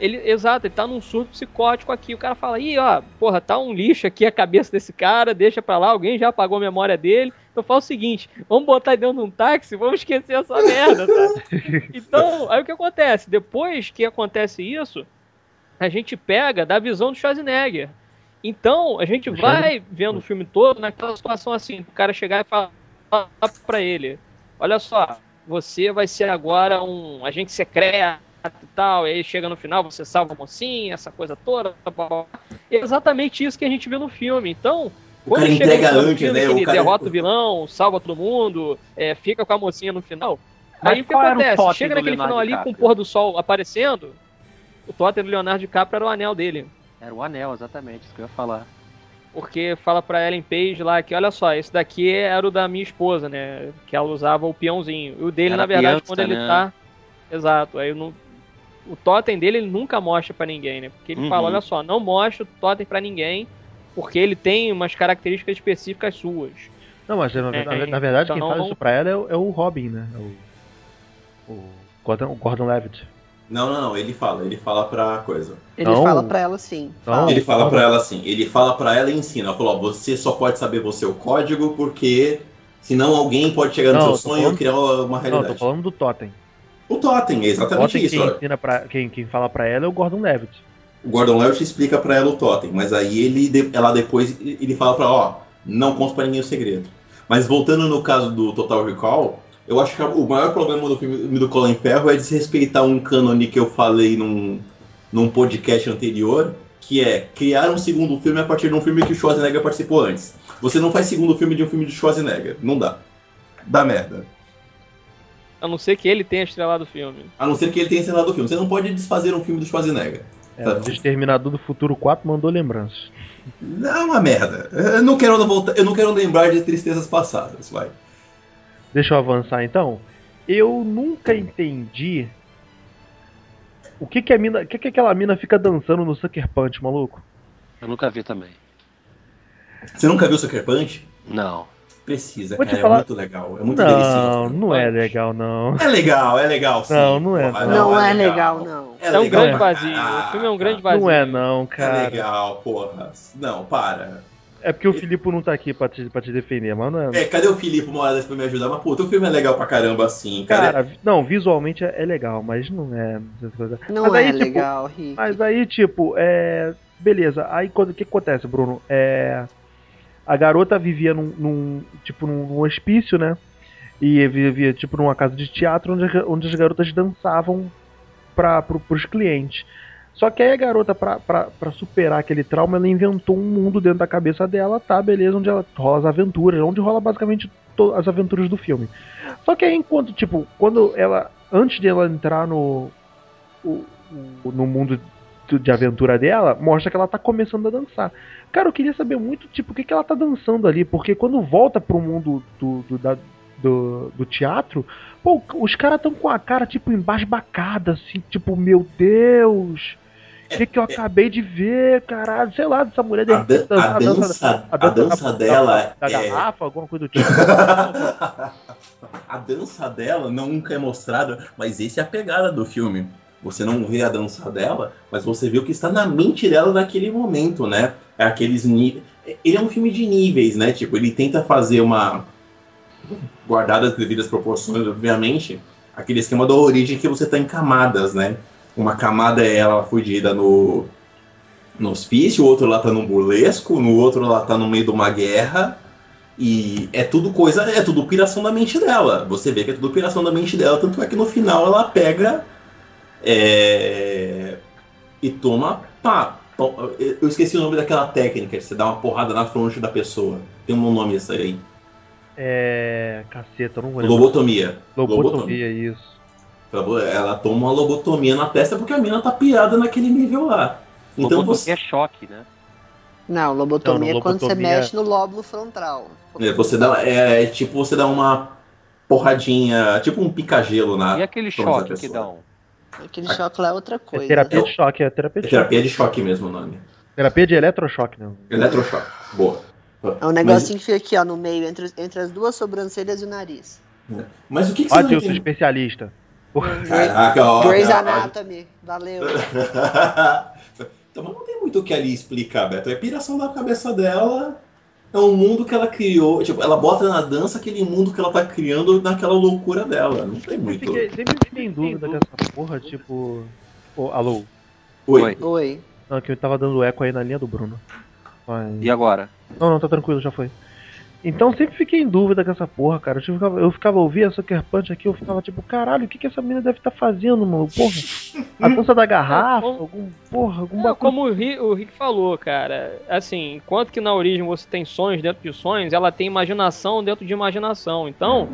Ele, exato, ele tá num surto psicótico aqui. O cara fala, ih, ó, porra, tá um lixo aqui a cabeça desse cara, deixa pra lá, alguém já apagou a memória dele. Então fala o seguinte, vamos botar dentro de um táxi, vamos esquecer essa merda, tá? Então, aí o que acontece? Depois que acontece isso, a gente pega da visão do Schwarzenegger. Então, a gente vai vendo o filme todo naquela situação assim, o cara chegar e falar pra ele, olha só, você vai ser agora um agente secreto e tal, e aí chega no final, você salva a mocinha, essa coisa toda, blá, blá, blá. É exatamente isso que a gente vê no filme. Então, O quando cara chega entrega no final do antes, filme, né? O ele cara- derrota o vilão, salva todo mundo, é, fica com a mocinha no final. Mas aí o que o acontece? Chega naquele Leonardo final ali com o pôr do sol aparecendo, o totem do Leonardo DiCaprio era o anel dele. Era o anel, exatamente, isso que eu ia falar. Porque fala pra Ellen Page lá que, olha só, esse daqui era o da minha esposa, né? Que ela usava o peãozinho. E o dele, Era na verdade, criança, quando ele né? tá. Exato. Aí não... o totem dele ele nunca mostra pra ninguém, né? Porque ele Uhum. fala, olha só, não mostra o totem pra ninguém, porque ele tem umas características específicas suas. Não, mas na, É, na- na verdade quem então- fala isso pra ela é, o- é o Robin, né? É o, o Gordon, o Gordon Levitt. Não, não, não. Ele fala. Ele fala pra coisa. Ele Não. fala pra ela sim. Não. Fala. Ele fala pra ela assim, ele fala pra ela e ensina, ela falou, ó, você só pode saber você o código porque senão alguém pode chegar no Não, seu sonho e criar uma Não, eu realidade. tô falando do Totem. O Totem, é O exatamente Totem isso. quem, ensina pra, quem, quem fala pra ela é o Gordon Levitt. O Gordon Levitt explica pra ela o Totem, mas aí ele, ela depois, ele fala pra ela, ó, não conta pra ninguém o segredo. Mas voltando no caso do Total Recall, eu acho que o maior problema do filme do Colin Farrell é desrespeitar um cânone que eu falei num, num podcast anterior, que é criar um segundo filme a partir de um filme que o Schwarzenegger participou antes. Você não faz segundo filme de um filme de Schwarzenegger, não dá. Dá merda. A não ser que ele tenha estrelado o filme. A não ser que ele tenha encenado o filme. Você não pode desfazer um filme do Schwarzenegger. É, Tá. o Exterminador do Futuro 4 mandou lembranças. Não é uma merda. Eu não quero voltar, eu não quero lembrar de tristezas passadas, vai. Deixa eu avançar então. Eu nunca entendi o que que a mina, o que que aquela mina fica dançando no Sucker Punch, maluco? Eu nunca vi também. Você nunca viu Sucker Punch? Não. Precisa, Vou cara, é falar- muito legal. É muito Não, delicioso. não é legal não. É legal, é legal, sim. Não, não é, Porra, Não, é legal, não. É, um legal grande vazio. caralho. o filme é um grande vazio. Não é não, É cara. legal, porra. Não, para. É porque o Filipe não tá aqui pra te, pra te defender, mas não é. É, cadê o Filipe Moraes pra me ajudar? Mas, puta, o filme é legal pra caramba, assim, cara. Cara, não, visualmente é, é legal, mas não é. Não Mas é aí, tipo, legal, Rick. Mas aí, tipo, é. Beleza, aí quando- o que acontece, Bruno? É. A garota vivia num, num- tipo, num, num hospício, né? E vivia, tipo, numa casa de teatro onde, onde as garotas dançavam para pros clientes. Só que aí a garota, pra superar aquele trauma, ela inventou um mundo dentro da cabeça dela, tá, beleza, onde ela rola as aventuras, onde rola basicamente as aventuras do filme. Só que aí enquanto, tipo, quando ela. Antes de ela entrar no. O, no mundo de aventura dela, mostra que ela tá começando a dançar. Cara, eu queria saber muito, tipo, o que, que ela tá dançando ali, porque quando volta pro mundo do, do, da, do, do teatro, pô, os caras tão com a cara, tipo, embasbacada, assim, tipo, meu Deus. O que, que eu acabei de ver, caralho? Sei lá, dessa mulher a, dan a, dança, a, dança, a dança da, dela da, da é... garrafa, alguma coisa do tipo. a dança dela nunca é mostrada, mas essa é a pegada do filme. Você não vê a dança dela, mas você vê o que está na mente dela naquele momento, né? É aqueles níveis. Ele é um filme de níveis, né? Tipo, ele tenta fazer uma. Guardada as devidas proporções, obviamente, aquele esquema da origem que você está em camadas, né? Uma camada é ela fugida no, no hospício, o outro lá tá num burlesco, no outro lá tá no meio de uma guerra. E é tudo coisa, é tudo piração da mente dela. Você vê que é tudo piração da mente dela, tanto é que no final ela pega é... E toma pá. Eu esqueci o nome daquela técnica, você dá uma porrada na fronte da pessoa. Tem um nome essa aí. É. Caceta, eu não vou Lobotomia. Lobotomia, lobotomia, isso. Ela toma uma lobotomia na testa porque a mina tá pirada naquele nível lá. Então lobotomia você... é choque, né? Não, lobotomia não, é quando você mexe no lóbulo frontal. É, você dá, é, é, tipo você dá uma porradinha, tipo um pica-gelo na. E aquele choque que dão? Aquele choque lá é outra coisa. É terapia de choque, é terapia de é terapia de choque mesmo o nome. Terapia de eletrochoque, não. Eletrochoque, boa. É um negocinho Mas... que fica aqui, ó, no meio, entre, entre as duas sobrancelhas e o nariz. É. Mas o que, que você Ó, eu sou especialista. Caraca, ó. Grey's Anatomy, valeu. então, mas não tem muito o que ali explicar, Beto. É piração da cabeça dela é um mundo que ela criou. Tipo, ela bota na dança aquele mundo que ela tá criando naquela loucura dela. Não tem muito. Fiquei, sempre fiquei em dúvida com essa porra, tipo. Oh, alô? Oi. Oi. Não, que eu tava dando eco aí na linha do Bruno. Mas... E agora? Não, não, tá tranquilo, já foi. Então sempre fiquei em dúvida com essa porra, cara. Eu ficava, eu ficava ouvindo a Sucker Punch aqui, eu ficava tipo, caralho, o que, que essa menina deve estar tá fazendo, mano? Porra. A dança da garrafa, é, como, algum, porra, algum é, Como o Rick, o Rick, falou, cara, assim, enquanto que na origem você tem sonhos dentro de sonhos, ela tem imaginação dentro de imaginação. Então,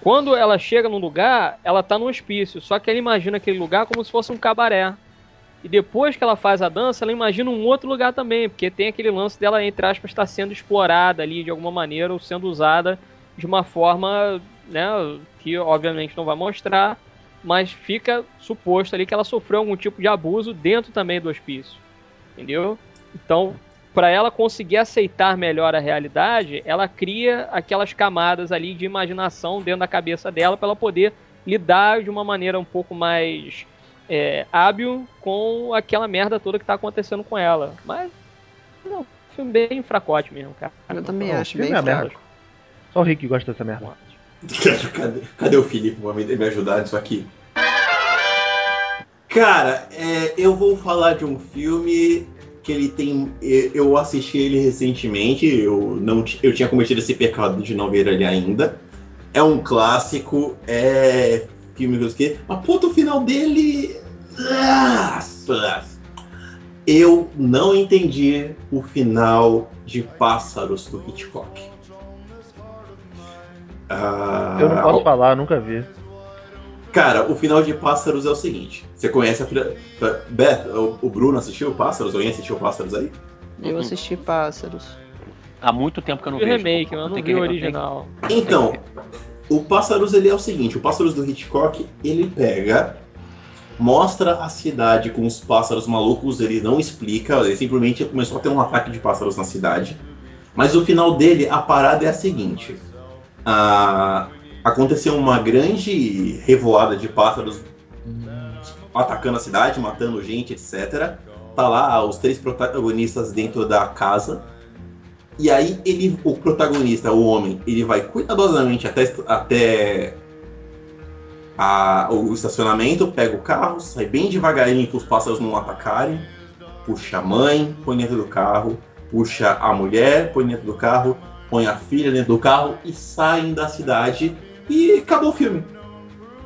quando ela chega num lugar, ela tá no hospício, só que ela imagina aquele lugar como se fosse um cabaré. E depois que ela faz a dança, ela imagina um outro lugar também, porque tem aquele lance dela, entre aspas, estar tá sendo explorada ali de alguma maneira ou sendo usada de uma forma né, que obviamente não vai mostrar, mas fica suposto ali que ela sofreu algum tipo de abuso dentro também do hospício. Entendeu? Então, para ela conseguir aceitar melhor a realidade, ela cria aquelas camadas ali de imaginação dentro da cabeça dela para ela poder lidar de uma maneira um pouco mais é, hábil com aquela merda toda que tá acontecendo com ela. Mas, não, filme bem fracote mesmo, cara. Eu também não, acho bem fraco. Merda. Só o Rick gosta dessa merda. cadê, cadê o Felipe pra me ajudar nisso aqui? Cara, é, eu vou falar de um filme que ele tem. Eu assisti ele recentemente, eu, não, eu tinha cometido esse pecado de não ver ele ainda. É um clássico, é filme que Mas puta, o final dele. Eu não entendi o final de Pássaros do Hitchcock. Ah, eu não posso falar, nunca vi. Cara, o final de Pássaros é o seguinte: você conhece a. Beth, o Bruno assistiu Pássaros? Alguém assistiu Pássaros aí? Eu assisti Pássaros. Há muito tempo que eu não vi vejo. remake, eu não vi o original. Então, o Pássaros ele é o seguinte, o Pássaros do Hitchcock, ele pega, mostra a cidade com os pássaros malucos, ele não explica, ele simplesmente começou a ter um ataque de pássaros na cidade. Mas o final dele, a parada é a seguinte: a, aconteceu uma grande revoada de pássaros atacando a cidade, matando gente, etc. Tá lá os três protagonistas dentro da casa e aí ele, o protagonista, o homem, ele vai cuidadosamente até, até a, o estacionamento, pega o carro, sai bem devagarinho para os pássaros não atacarem, puxa a mãe, põe dentro do carro, puxa a mulher, põe dentro do carro, põe a filha dentro do carro e saem da cidade e acabou o filme.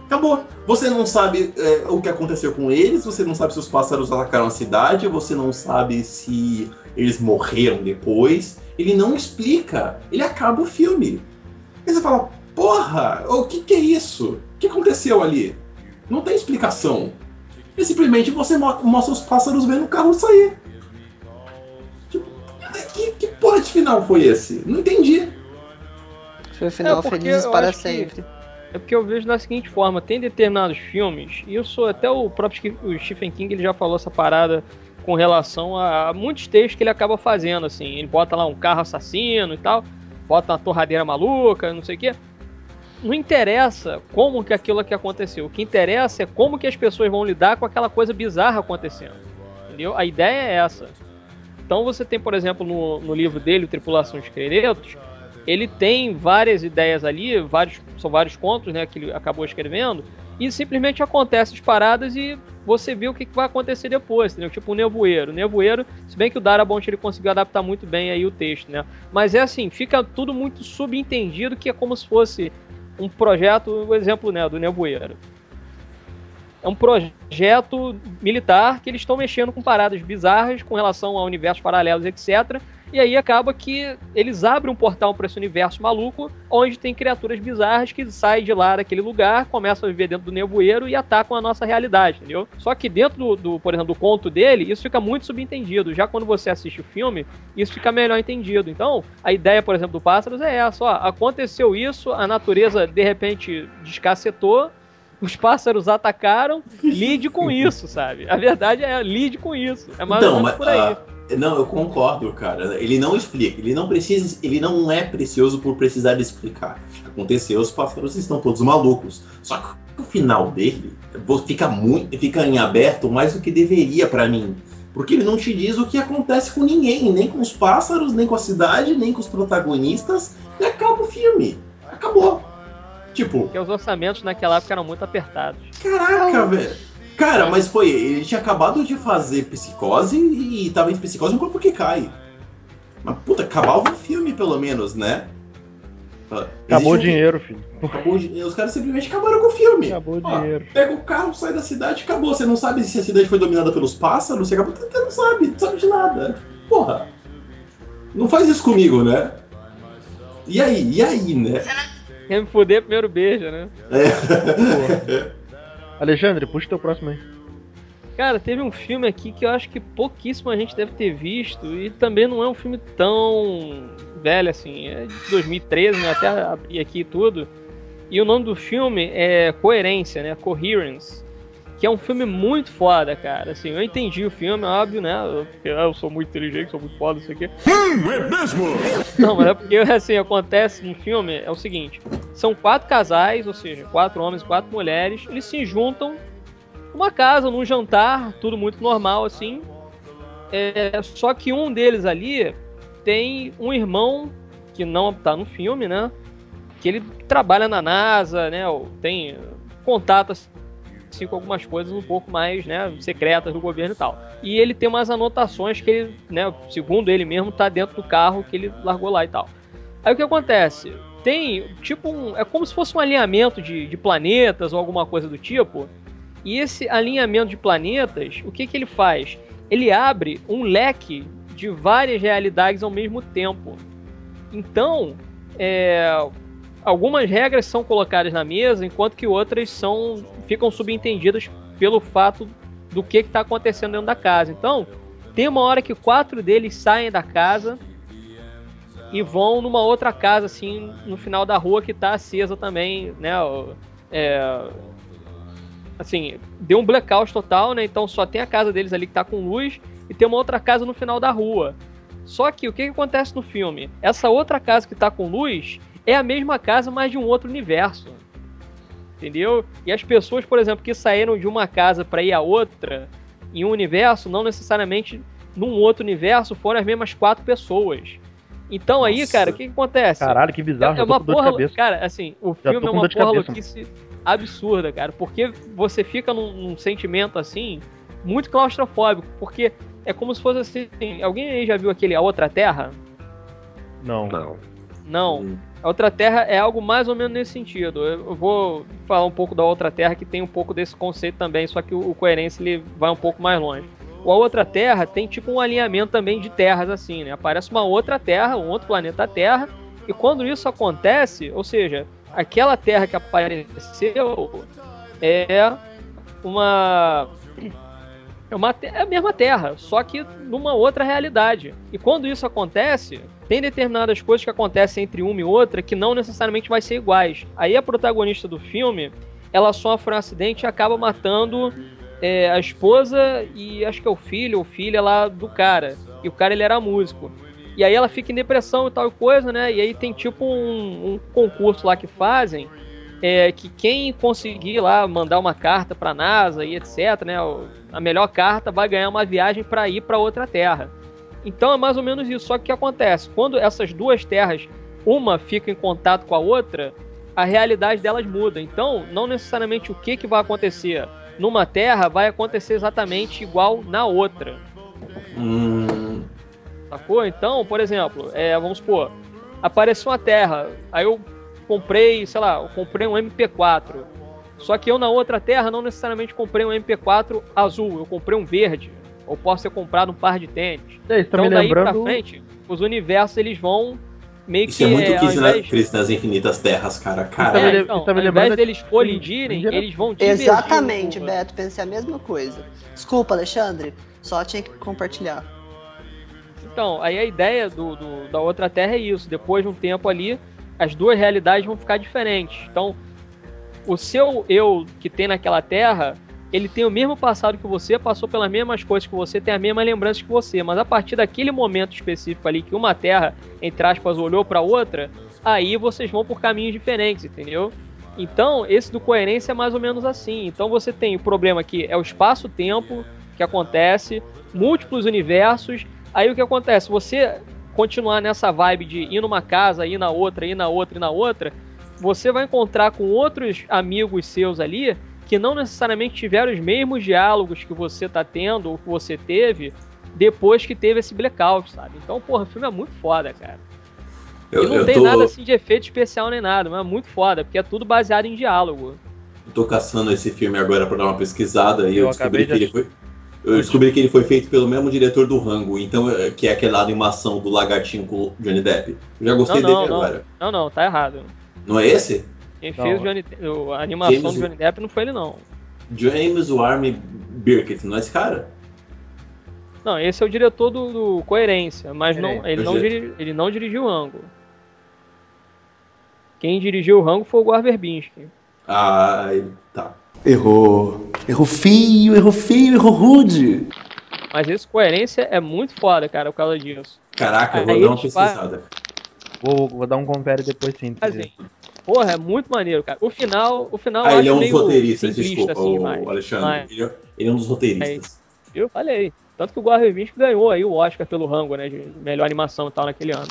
Acabou. Você não sabe é, o que aconteceu com eles, você não sabe se os pássaros atacaram a cidade, você não sabe se eles morreram depois. Ele não explica. Ele acaba o filme. Aí você fala, porra, o que, que é isso? O que aconteceu ali? Não tem explicação. E simplesmente você mostra os pássaros vendo o carro sair. Tipo, que, que porra de final foi esse? Não entendi. Foi final é feliz para sempre. É porque eu vejo da seguinte forma, tem determinados filmes, e eu sou até o próprio o Stephen King ele já falou essa parada com relação a, a muitos textos que ele acaba fazendo, assim, ele bota lá um carro assassino e tal, bota uma torradeira maluca, não sei o quê. Não interessa como que aquilo que aconteceu. O que interessa é como que as pessoas vão lidar com aquela coisa bizarra acontecendo. Entendeu? A ideia é essa. Então você tem, por exemplo, no, no livro dele, Tripulação de Esqueletos, ele tem várias ideias ali, vários, são vários contos né, que ele acabou escrevendo, e simplesmente acontece as paradas e você vê o que, vai acontecer depois, entendeu? Tipo o Nevoeiro. O Nevoeiro, se bem que o Darabont ele conseguiu adaptar muito bem aí o texto, né? Mas é assim, fica tudo muito subentendido que é como se fosse um projeto, o exemplo né, do Nevoeiro. É um projeto militar que eles estão mexendo com paradas bizarras com relação a universos paralelos, etc. E aí acaba que eles abrem um portal para esse universo maluco, onde tem criaturas bizarras que saem de lá daquele lugar, começam a viver dentro do nevoeiro e atacam a nossa realidade, entendeu? Só que dentro do, do, por exemplo, do conto dele, isso fica muito subentendido. Já quando você assiste o filme, isso fica melhor entendido. Então, a ideia, por exemplo, do Pássaros é essa: ó, aconteceu isso, a natureza de repente descacetou, os pássaros atacaram, lide com isso, sabe? A verdade é lide com isso. É mais então, ou menos por aí. Não, eu concordo, cara. Ele não explica. Ele não precisa. Ele não é precioso por precisar explicar. Aconteceu, os pássaros estão todos malucos. Só que o final dele fica muito, fica em aberto mais do que deveria para mim. Porque ele não te diz o que acontece com ninguém, nem com os pássaros, nem com a cidade, nem com os protagonistas. E acaba o filme. Acabou. Tipo. Porque os orçamentos naquela época eram muito apertados. Caraca, velho. Cara, mas foi. Ele tinha acabado de fazer psicose e tava em psicose um corpo que cai. Mas puta, acabava o filme, pelo menos, né? Ah, Acabou o dinheiro, filho. Acabou, os caras simplesmente acabaram com o filme. Acabou o dinheiro. Pega o carro, sai da cidade acabou. Você não sabe se a cidade foi dominada pelos pássaros, você, acabou, você não sabe, não sabe de nada. Porra. Não faz isso comigo, né? E aí, e aí, né? Quer me fuder primeiro beijo, né? É. Alexandre, puxa teu próximo aí. Cara, teve um filme aqui que eu acho que pouquíssima gente deve ter visto e também não é um filme tão velho assim. É de 2013, né? Até abri aqui tudo. E o nome do filme é Coerência, né? Coherence. Que é um filme muito foda, cara. Assim, eu entendi o filme, óbvio, né? Eu, eu sou muito inteligente, sou muito foda, isso aqui. Hum, é mesmo? Não, mas é porque, assim, acontece no filme, é o seguinte. São quatro casais, ou seja, quatro homens e quatro mulheres. Eles se juntam numa casa, num jantar, tudo muito normal, assim. É, só que um deles ali tem um irmão que não tá no filme, né? Que ele trabalha na NASA, né? Tem contato assim, com algumas coisas um pouco mais né, secretas do governo e tal. E ele tem umas anotações que ele, né, segundo ele mesmo, tá dentro do carro que ele largou lá e tal. Aí o que acontece? Tem tipo um. É como se fosse um alinhamento de, de planetas ou alguma coisa do tipo. E esse alinhamento de planetas, o que, que ele faz? Ele abre um leque de várias realidades ao mesmo tempo. Então, é, algumas regras são colocadas na mesa, enquanto que outras são ficam subentendidas pelo fato do que está acontecendo dentro da casa. Então, tem uma hora que quatro deles saem da casa e vão numa outra casa, assim, no final da rua que está acesa também, né? É, assim, deu um blackout total, né? Então só tem a casa deles ali que está com luz e tem uma outra casa no final da rua. Só que o que, que acontece no filme? Essa outra casa que está com luz é a mesma casa, mas de um outro universo. Entendeu? E as pessoas, por exemplo, que saíram de uma casa para ir a outra em um universo, não necessariamente num outro universo, foram as mesmas quatro pessoas. Então Nossa. aí, cara, o que, que, acontece? Caralho, que bizarro. É, é uma porra. Cara, assim, o Já filme é uma porra louquice absurda, cara. Porque você fica num, num, sentimento assim, muito claustrofóbico. Porque é como se fosse assim. Alguém aí já viu aquele A Outra Terra? Não. Não. Não. Hum. A outra terra é algo mais ou menos nesse sentido. Eu vou falar um pouco da outra terra que tem um pouco desse conceito também, só que o, coerência ele vai um pouco mais longe. A outra terra tem tipo um alinhamento também de terras assim, né? Aparece uma outra terra, um outro planeta Terra, e quando isso acontece, ou seja, aquela terra que apareceu é uma é, uma, é a mesma Terra, só que numa outra realidade. E quando isso acontece, tem determinadas coisas que acontecem entre uma e outra que não necessariamente vai ser iguais. Aí a protagonista do filme, ela sofre um acidente e acaba matando é, a esposa e acho que é o filho ou filha lá do cara. E o cara ele era músico. E aí ela fica em depressão e tal coisa, né? E aí tem tipo um, um concurso lá que fazem é, que quem conseguir lá mandar uma carta para NASA e etc, né, a melhor carta vai ganhar uma viagem para ir para outra terra. Então é mais ou menos isso. Só que o que acontece? Quando essas duas terras, uma fica em contato com a outra, a realidade delas muda. Então, não necessariamente o que, que vai acontecer numa terra vai acontecer exatamente igual na outra. Hum. Sacou? Então, por exemplo, é, vamos supor, apareceu uma terra, aí eu comprei, sei lá, eu comprei um MP4. Só que eu na outra terra não necessariamente comprei um MP4 azul, eu comprei um verde. Ou posso ter comprado um par de tênis. É, então tá daí lembrando... pra frente, os universos eles vão meio Isso que. é muito é, Crise, invés... na, Crise nas Infinitas Terras, cara. É, Caralho. então, tá me ao lembrando invés deles colidirem, eles vão divergir Exatamente, Beto, pensei a mesma coisa. Desculpa, Alexandre, só tinha que compartilhar. Então, aí a ideia do, do- da outra Terra é isso. Depois de um tempo ali, as duas realidades vão ficar diferentes. Então, o seu eu que tem naquela Terra, ele tem o mesmo passado que você, passou pelas mesmas coisas que você, tem a mesma lembrança que você. Mas a partir daquele momento específico ali, que uma Terra, entre aspas, olhou para outra, aí vocês vão por caminhos diferentes, entendeu? Então, esse do coerência é mais ou menos assim. Então, você tem o problema que é o espaço-tempo que acontece, múltiplos universos. Aí o que acontece? Você continuar nessa vibe de ir numa casa, ir na outra, ir na outra, ir na outra, você vai encontrar com outros amigos seus ali que não necessariamente tiveram os mesmos diálogos que você tá tendo ou que você teve depois que teve esse blackout, sabe? Então, porra, o filme é muito foda, cara. Eu, e não eu tem tô, nada assim de efeito especial nem nada, mas é muito foda, porque é tudo baseado em diálogo. tô caçando esse filme agora pra dar uma pesquisada e eu, Eu descobri acabei que de ele foi. Eu descobri que ele foi feito pelo mesmo diretor do Rango, então é- que é aquela animação do lagartinho com o Johnny Depp. Eu já gostei Não, não, dele não. agora. Não, não, tá errado. Não é esse? Quem Não. fez o Johnny, o- a animação James- do Johnny Depp não foi ele, não. James Warren Birkett, não é esse cara? Não, esse é o diretor do, do Coerência, mas não, Peraí, ele, não diri- ele não dirigiu o Rango. Quem dirigiu o Rango foi o Gore Verbinski. Ah, ele tá. Errou. Errou feio, errou feio, errou rude. Mas esse Coerência é muito foda, cara, por causa disso. Caraca, eu vou Aí dar uma pesquisada. Vou, vou dar um confere depois sim. Assim, porra, é muito maneiro, cara. O final, o final Ah, ele é um dos roteiristas, desculpa, assim, o mas- Alexandre. mas- Ele, é, ele é um dos roteiristas. Eu falei. Tanto que o Gore Verbinski ganhou aí o Oscar pelo Rango, né? De melhor animação e tal naquele ano.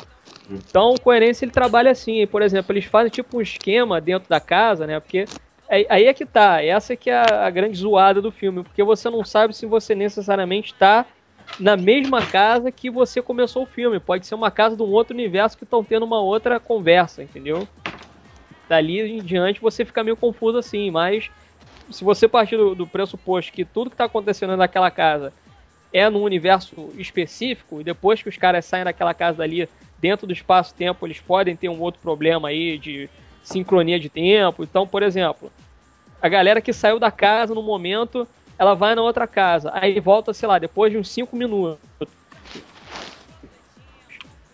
Hum. Então, Coerência ele trabalha assim. Por exemplo, eles fazem tipo um esquema dentro da casa, né? Porque aí, é que tá. Essa que é a grande zoada do filme. Porque você não sabe se você necessariamente tá na mesma casa que você começou o filme. Pode ser uma casa de um outro universo que estão tendo uma outra conversa, entendeu? Dali em diante você fica meio confuso assim, mas se você partir do, do pressuposto que tudo que está acontecendo naquela casa é num universo específico, e depois que os caras saem daquela casa dali, dentro do espaço-tempo, eles podem ter um outro problema aí de sincronia de tempo. Então, por exemplo, a galera que saiu da casa no momento, ela vai na outra casa, aí volta, sei lá, depois de uns 5 minutos.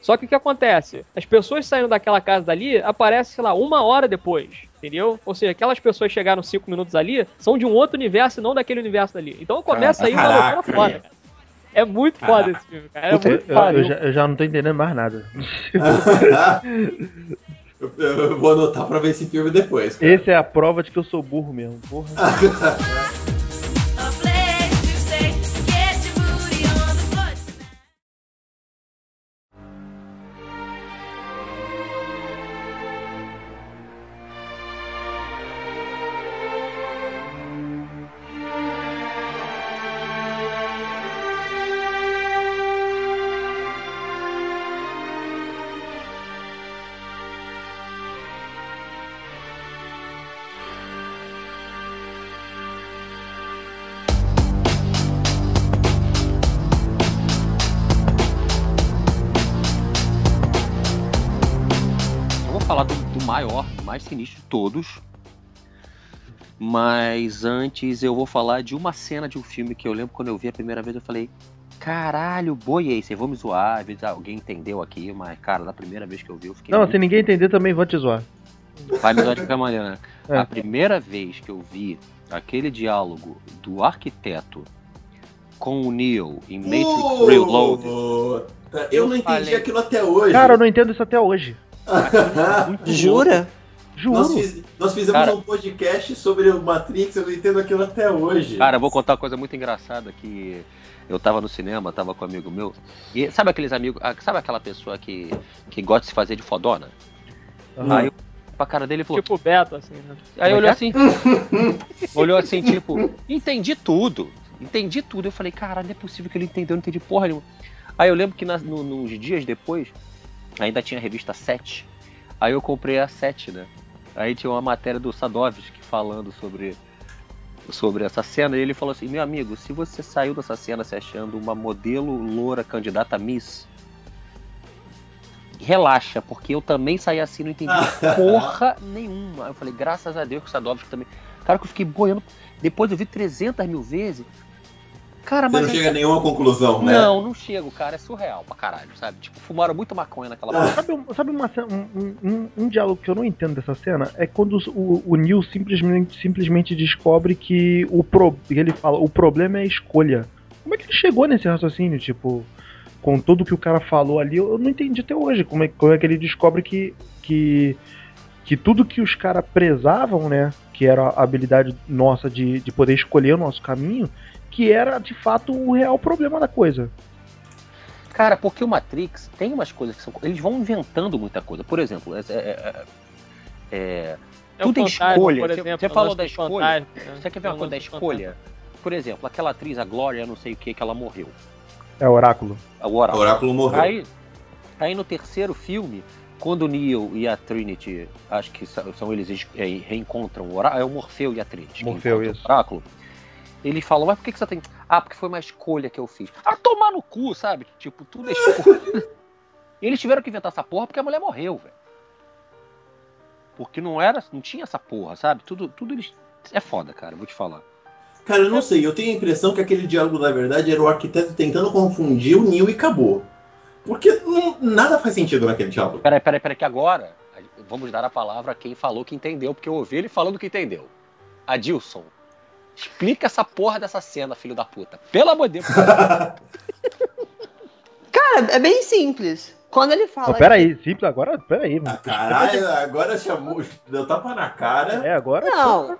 Só que o que acontece? As pessoas saindo daquela casa dali aparecem, sei lá, uma hora depois, entendeu? Ou seja, aquelas pessoas que chegaram cinco minutos ali são de um outro universo e não daquele universo dali. Então começa aí uma Caraca. loucura foda, cara. É muito foda esse filme, cara. É Puta, muito eu, foda. eu já, eu já não tô entendendo mais nada. eu, eu vou anotar pra ver esse filme depois. cara. Esse é a prova de que eu sou burro mesmo. Porra. todos. Mas antes eu vou falar de uma cena de um filme que eu lembro quando eu vi a primeira vez, eu falei, caralho, boiei, vocês vão me zoar, às vezes alguém entendeu aqui, mas cara, da primeira vez que eu vi, eu fiquei. Não, muito- se ninguém entender também vou te zoar. Vai me zoar de qualquer maneira, né? É. A primeira vez que eu vi aquele diálogo do arquiteto com o Neo em Matrix Reloaded. Puta, Eu não entendi falei- aquilo até hoje. Cara, eu não entendo isso até hoje. Jura? Juro. nós, fiz- nós fizemos Cara- um podcast sobre o Matrix, eu não entendo aquilo até hoje. Cara, eu vou contar uma coisa muito engraçada que eu tava no cinema, tava com um amigo meu. E sabe aqueles amigos, ah, sabe aquela pessoa que, que gosta de se fazer de fodona? Aham. Aí eu pra cara dele e falou. Tipo o Beto, assim, né? aí como olhou é assim. olhou assim, tipo, entendi tudo. Entendi tudo. Eu falei, caralho, não é possível que ele entendeu, não entendi porra nenhuma. Aí eu lembro que nas- no- nos dias depois, ainda tinha a revista 7. Aí eu comprei a 7, né? Aí tinha uma matéria do Sadovski falando sobre, sobre essa cena. E ele falou assim: Meu amigo, se você saiu dessa cena se achando uma modelo loura candidata Miss, relaxa, porque eu também saí assim, não entendi porra nenhuma. Eu falei: Graças a Deus que o Sadovski também. Cara, que eu fiquei boiando. Depois eu vi 300 mil vezes. Cara, Você mas. não chega a nenhuma conclusão, né? Não, não chego, cara. É surreal pra caralho, sabe? Tipo, fumaram muito maconha naquela porra. Sabe, um- sabe uma cena- um, um- um- diálogo que eu não entendo dessa cena? É quando o, o Neil simplesmente, simplesmente descobre que o pro, ele fala, o problema é a escolha. Como é que ele chegou nesse raciocínio? Tipo, com tudo que o cara falou ali, eu não entendi até hoje. Como é, como é que ele descobre que, que, que tudo que os caras prezavam, né? Que era a habilidade nossa de, de poder escolher o nosso caminho, que era de fato o real problema da coisa. Cara, porque o Matrix tem umas coisas que são. Eles vão inventando muita coisa. Por exemplo, é. é- é- é- É o Tudo é fantasma, escolha. por Você- exemplo, você o falou da escolha. fantasma, né? você quer ver uma o coisa da escolha? Por exemplo, aquela atriz, a Glória, não sei o que, que ela morreu. É oráculo. O O Oráculo. Oráculo morreu. Aí, aí no terceiro filme, quando o Neo e a Trinity, acho que são são eles es- é, reencontram o Oráculo, é o Morfeu e a Trinity. Morfeu, isso. O Oráculo. Eles falam, mas por que, que você tem. Ah, porque foi uma escolha que eu fiz. Ah, tomar no cu, sabe? Tipo, tudo é escolha. eles tiveram que inventar essa porra porque a mulher morreu, velho. Porque não era, não tinha essa porra, sabe? Tudo, tudo eles. É foda, cara, vou te falar. Cara, eu não sei, eu tenho a impressão que aquele diálogo, na verdade, era o arquiteto tentando confundir o Neil e acabou. Porque não- nada faz sentido naquele diálogo. Peraí, peraí, peraí, que agora vamos dar a palavra a quem falou que entendeu, porque eu ouvi ele falando que entendeu. Adilson, explica essa porra dessa cena, filho da puta. Pelo amor de Deus. Cara, é bem simples. Quando ele fala. Não, peraí, simples agora, peraí. Ah, caralho, agora chamou, deu tapa na cara. É, agora Não,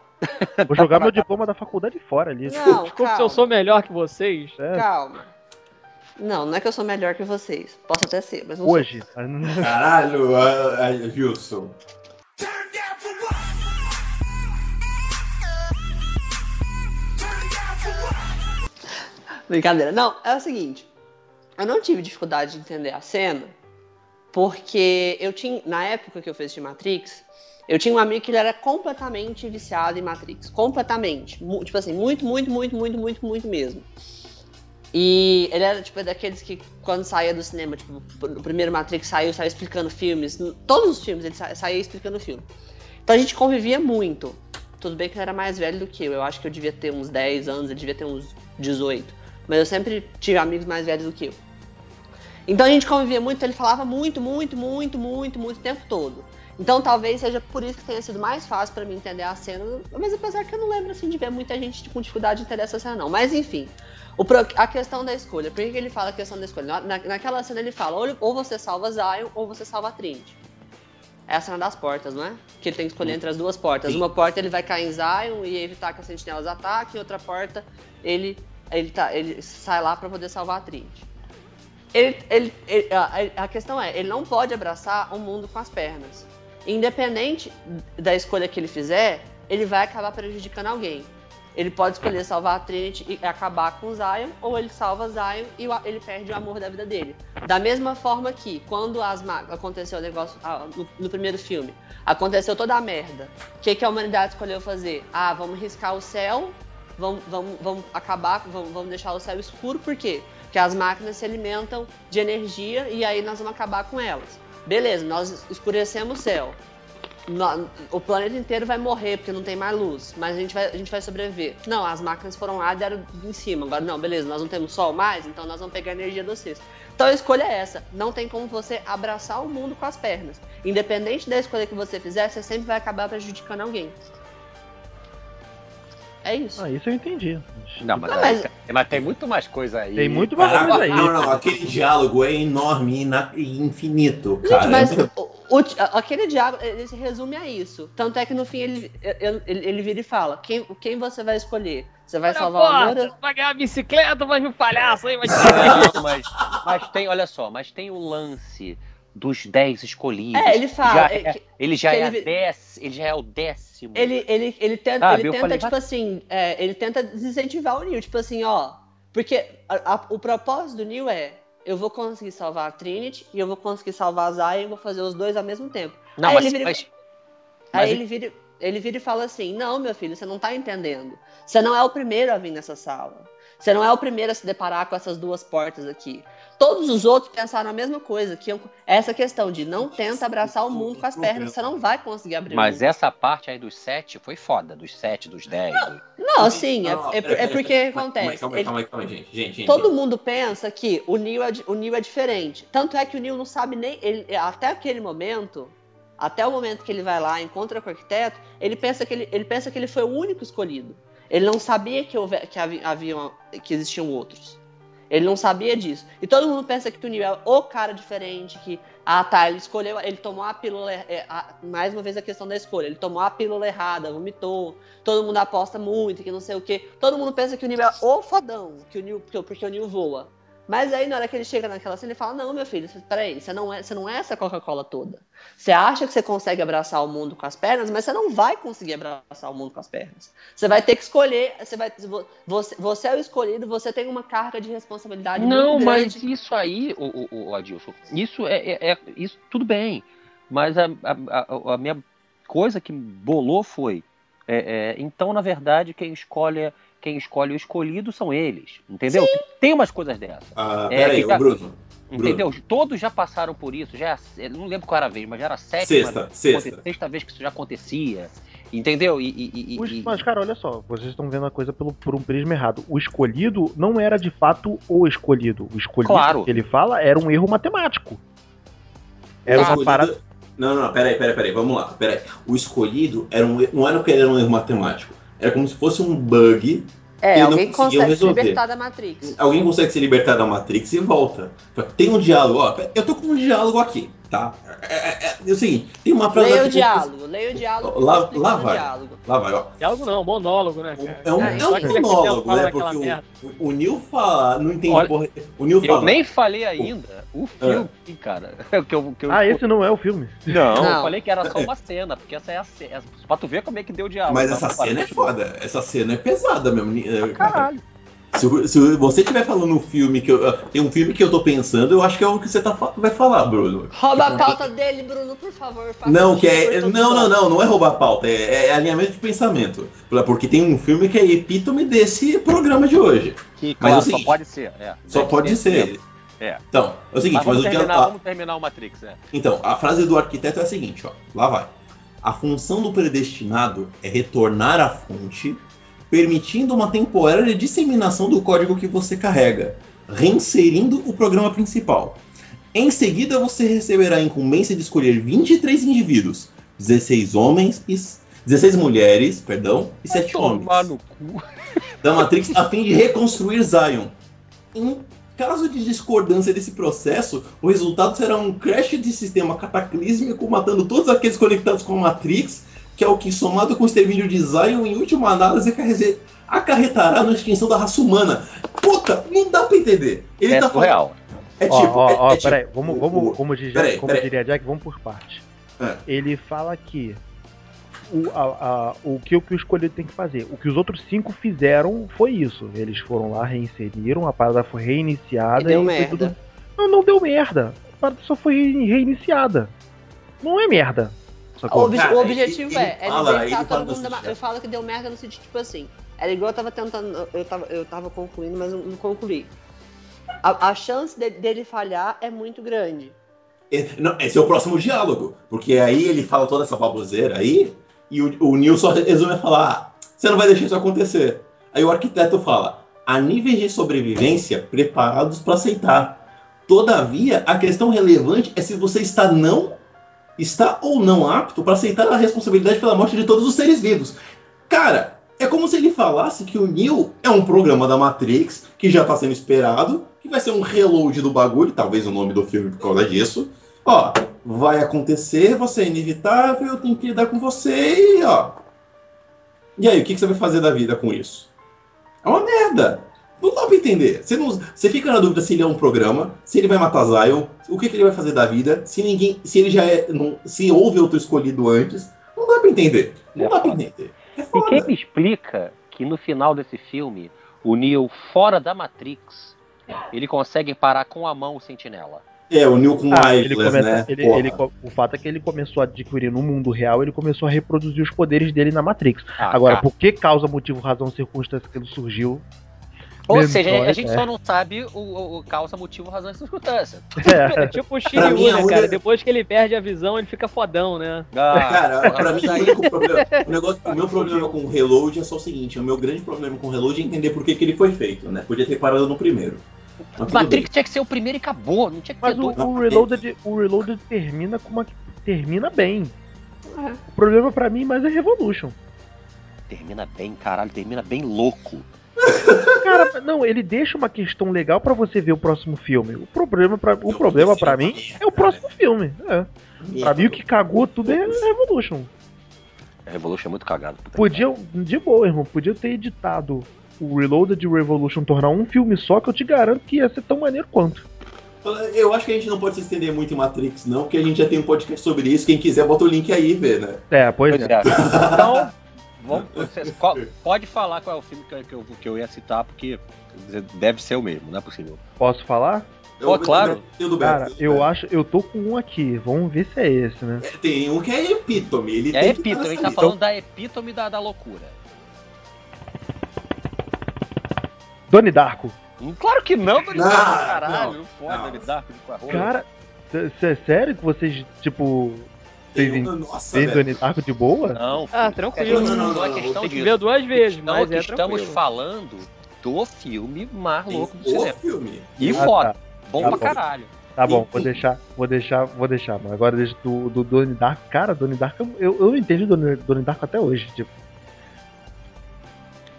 vou jogar meu diploma da faculdade fora ali. não, Desculpa se eu sou melhor que vocês. É, calma. Não, não é que eu sou melhor que vocês. Posso até ser, mas não sou. hoje. Caralho, a, a Wilson. Brincadeira. Não, é o seguinte. Eu não tive dificuldade de entender a cena, porque eu tinha. Na época que eu fiz de Matrix, eu tinha um amigo que ele era completamente viciado em Matrix. Completamente. Tipo assim, muito, muito, muito, muito, muito, muito mesmo. E ele era, tipo, daqueles que quando saía do cinema, tipo, o primeiro Matrix saiu, saiu explicando filmes. Todos os filmes ele sa- saía explicando filme. Então a gente convivia muito. Tudo bem que ele era mais velho do que eu. Eu acho que eu devia ter uns 10 anos, ele devia ter uns 18. Mas eu sempre tive amigos mais velhos do que eu. Então a gente convivia muito, ele falava muito, muito, muito, muito, muito o tempo todo. Então talvez seja por isso que tenha sido mais fácil pra mim entender a cena. Mas apesar que eu não lembro assim de ver muita gente com dificuldade de entender essa cena, não. Mas enfim. O a questão da escolha. Por que, que ele fala a questão da escolha? Na- na- naquela cena ele fala, ou, você salva Zion ou você salva a Trinity. É a cena das portas, não é? Que ele tem que escolher entre as duas portas. Sim. Uma porta ele vai cair em Zion e evitar que as sentinelas ataquem, outra porta ele, ele, tá, ele sai lá pra poder salvar a Trinity. Ele, ele, ele- a, a questão é, ele não pode abraçar o mundo com as pernas. Independente da escolha que ele fizer, ele vai acabar prejudicando alguém. Ele pode escolher salvar a Trinity e acabar com Zion, ou ele salva Zion e ele perde o amor da vida dele. Da mesma forma que, quando as aconteceu o negócio ah, no, no primeiro filme, aconteceu toda a merda. O que, que a humanidade escolheu fazer? Ah, vamos riscar o céu, vamos, vamos, vamos acabar, vamos, vamos deixar o céu escuro, por quê? Porque as máquinas se alimentam de energia e aí nós vamos acabar com elas. Beleza, nós escurecemos o céu. o planeta inteiro vai morrer porque não tem mais luz, mas a gente vai, a gente vai sobreviver. Não, as máquinas foram lá e deram em cima. Agora, não, beleza, nós não temos sol mais, então nós vamos pegar a energia do cesto. Então a escolha é essa. Não tem como você abraçar o mundo com as pernas. Independente da escolha que você fizer, você sempre vai acabar prejudicando alguém. É isso. Ah, isso eu entendi. Não, mas, Não, mas- mas tem muito mais coisa aí. Tem muito mais Caraca, coisa aí. não, não, aquele diálogo é enorme e infinito, Gente, cara. mas o- o- aquele diálogo, ele se resume a isso. Tanto é que no fim ele, ele, ele vira e fala: quem, quem você vai escolher? Você vai Olha, salvar o amor? vai ganhar a bicicleta, vai um palhaço aí, vai te Não, mas, mas tem, olha só, mas tem o lance dos 10 escolhidos. É, ele fala, Já é, é- que- ele já é ele- a dez, ele já é o décimo. Ele, ele, ele tenta, Sabe, ele tenta falei, tipo vai- assim, é, ele tenta desincentivar o Neil, tipo assim, ó. Porque a- a- o propósito do Neil é: eu vou conseguir salvar a Trinity e eu vou conseguir salvar a Zion e vou fazer os dois ao mesmo tempo. Não, Aí mas, ele vira- mas- Aí Mas ele vira, ele vira e fala assim: Não, meu filho, você não tá entendendo. Você não é o primeiro a vir nessa sala. Você não é o primeiro a se deparar com essas duas portas aqui. Todos os outros pensaram a mesma coisa, que essa questão de não tenta abraçar o mundo com as pernas, você não vai conseguir abrir o mas mundo. essa parte aí dos 7 foi foda, dos 7, dos 10. do- Não, sim, é, Não, é, pera, é pera, porque aí, acontece. Calma aí, calma aí, calma aí, gente. Gente, gente. Todo mundo pensa que o Neil, é, o Neil é diferente. Tanto é que o Neil não sabe nem. ele- até aquele momento, até o momento que ele vai lá, encontra com o arquiteto, ele pensa que ele, ele pensa que ele foi o único escolhido. Ele não sabia que, houve, que, havia, que existiam outros. Ele não sabia disso. E todo mundo pensa que Neil é o cara diferente, que, ah tá, ele escolheu, ele tomou a pílula. é, a- mais uma vez a questão da escolha. Ele tomou a pílula errada, vomitou. Todo mundo aposta muito, que não sei o quê. Todo mundo pensa que o Neil é o fodão, que o Neil, porque, porque o Neil voa. Mas aí, na hora que ele chega naquela cena, ele fala: Não, meu filho, peraí, você não é, você não é essa Coca-Cola toda. Você acha que você consegue abraçar o mundo com as pernas, mas você não vai conseguir abraçar o mundo com as pernas. Você vai ter que escolher, você, vai, você, você é o escolhido, você tem uma carga de responsabilidade Não, muito mas isso aí, o, o, o Adilson, isso é, é- é- isso tudo bem. Mas a, a, a- minha coisa que bolou foi, é, é, então na verdade quem escolhe quem escolhe o escolhido são eles, entendeu? Tem umas coisas dessas, Ah, É, pera aí, que tá- Bruno. entendeu? Todos já passaram por isso, já é- não lembro qual era a vez, mas já era a sétima, Sexta, sexta. sexta vez que isso já acontecia, entendeu? E, e- e- Os- mas, cara, olha só, vocês estão vendo a coisa pelo, por um prisma errado. O escolhido não era de fato o escolhido. O escolhido Claro. que ele fala era um erro matemático. Era O uma parada. Não, não, peraí, peraí, peraí, vamos lá. Peraí. O escolhido era um, não era que ele era um erro matemático. Era como se fosse um bug. É, alguém consegue se resolver. libertar da Matrix. Alguém consegue se libertar da Matrix e volta. Tem um diálogo, ó. Eu tô com um diálogo aqui, tá? É, é, é, é o seguinte, tem uma frase. Leia o diálogo, leia o diálogo. Lá- lá o vai. diálogo. Lá vai, ó. Diálogo não, monólogo, né, cara? É um, É, é um monólogo, né? Porque merda. o, o Neil fala, não entende Olha, porra. O Neil eu fala. nem falei ainda o filme, cara. que eu, que eu Ah, esse não é o filme. Não, Não. eu falei que era só uma cena, porque essa é a cena. Pra tu ver como é que deu diálogo. Mas essa cena é foda. Essa cena é pesada mesmo. É, Caralho. Se, se você estiver falando um filme que eu. Tem um filme que eu tô pensando, eu acho que é o que você tá, vai falar, Bruno. Rouba a pauta dele, Bruno, por favor. Não, que é. Não, não, não, não é roubar pauta, é, é alinhamento de pensamento. Porque tem um filme que é epítome desse programa de hoje. Que, Mas claro, é o só pode ser. É. Só pode ser. É. Então, é o seguinte, Mas mas, vamos, o dia. terminar, a- vamos terminar o Matrix, é. Então, a frase do arquiteto é a seguinte, ó. Lá vai. A função do predestinado é retornar à fonte, permitindo uma temporária disseminação do código que você carrega, reinserindo o programa principal. Em seguida, você receberá a incumbência de escolher 23 indivíduos, 16 homens e 16 mulheres, perdão, e 7 homens Tomar no cu. da Matrix a fim de reconstruir Zion. Em caso de discordância desse processo, o resultado será um crash de sistema cataclísmico, matando todos aqueles conectados com a Matrix, que é o que, somado com o extermínio de Zion, em última análise, acarre- acarretará na extinção da raça humana. Puta, não dá pra entender. Ele É tá falando. surreal. É tipo. ó, é- ó, é tipo- peraí, vamos, o- vamos, o- como, diria, peraí, como peraí. diria Jack, vamos por parte. É. Ele fala que o, a- a- o, que, o que o escolhido tem que fazer. O que os outros cinco fizeram foi isso. Eles foram lá, reinseriram, a parada foi reiniciada E deu foi merda. tudo- Não, não deu merda. A parada só foi reiniciada. Não é merda. O, Cara, o objetivo ele- ele é, é fala, ele todo do mundo da. Eu falo que deu merda no sentido, tipo assim. Era igual eu tava tentando. Eu tava, eu tava concluindo, mas não, concluí. A, a chance de- dele falhar é muito grande. É, não, esse é o próximo diálogo. Porque aí ele fala toda essa baboseira aí, e o, o Neil só resume a falar: ah, você não vai deixar isso acontecer. Aí o arquiteto fala: a níveis de sobrevivência preparados para aceitar. Todavia, a questão relevante é se você está não está ou não apto para aceitar a responsabilidade pela morte de todos os seres vivos. Cara, é como se ele falasse que o Neo é um programa da Matrix que já está sendo esperado, que vai ser um reload do bagulho, talvez o nome do filme por causa disso. Ó, vai acontecer, você é inevitável, eu tenho que lidar com você e ó. E aí, o que, que você vai fazer da vida com isso? É uma merda. Não dá pra entender. Você, não, você fica na dúvida se ele é um programa, se ele vai matar Zion, o que, que ele vai fazer da vida, se ninguém. Se ele já é. não- se houve outro escolhido antes. Não dá pra entender. Não É dá pra foda. entender. É E quem me explica que no final desse filme, o Neo fora da Matrix, ele consegue parar com a mão o sentinela. É, o Neil com Ah, ele Eyeless, começa, né? ele, ele o fato é que ele começou a adquirir no mundo real, ele começou a reproduzir os poderes dele na Matrix. Ah, Agora, cara. por que causa, motivo, razão, circunstância que ele surgiu? Ou seja, a gente é. só não sabe o, o- o causa, motivo, razão e circunstância. É, É tipo o Shiryu, né, única- cara? Depois que ele perde a visão, ele fica fodão, né? Ah, Cara, pra mim, o único problema. O, negócio, o meu problema com o Reload é só o seguinte: o meu grande problema com o Reload é entender por que, que ele foi feito, né? Podia ter parado no primeiro. Mas Matrix tinha que ser o primeiro e acabou. Não tinha que mas ter o, dois. o Reloaded, o Reloaded termina com uma. termina bem. O problema pra mim mais é Revolution. Termina bem, caralho, termina bem louco. Cara, não, ele deixa uma questão legal pra você ver o próximo filme. O problema pra, o problema pra mim é o próximo filme. É. Pra mim o que cagou tudo é Revolution. A Revolution é muito cagado. Podia, de boa, irmão, podia ter editado o Reloaded e o Revolution tornar um filme só que eu te garanto que ia ser tão maneiro quanto. Eu acho que a gente não pode se estender muito em Matrix, não, porque a gente já tem um podcast sobre isso. Quem quiser, bota o link aí e vê, né? É, pois Pois é. é. Então, vamos, qual- pode falar qual é o filme que, eu- que eu, que eu ia citar, porque deve ser o mesmo, não é possível. Posso falar? Pô, claro. Tem o do Beto, Cara, eu acho, eu tô com um aqui. Vamos ver se é esse, né? É, Tem um que é epítome. Ele É epítome, nessa tá falando da epítome da, da loucura. Doni Darko. Hum, Claro que não, Doni Darko, caralho, não, foda, não. Doni Darko de. Cara, c- sério que vocês, tipo, Vocês Nossa. Doni Darko de boa? Não, Ah, filho. tranquilo. É, Não, não, não é não, questão Tem que disso. ver duas vezes, Então, mas é estamos tranquilo. falando do filme mais louco do o cinema. filme. E Ah, foda. tá. Bom Tá pra bom. caralho. Tá bom, vou deixar, vou deixar, vou deixar, mas agora deixa do, do Doni Darko. Cara, Doni Darko, eu, eu não entendi Doni, Doni Darko até hoje. Tipo,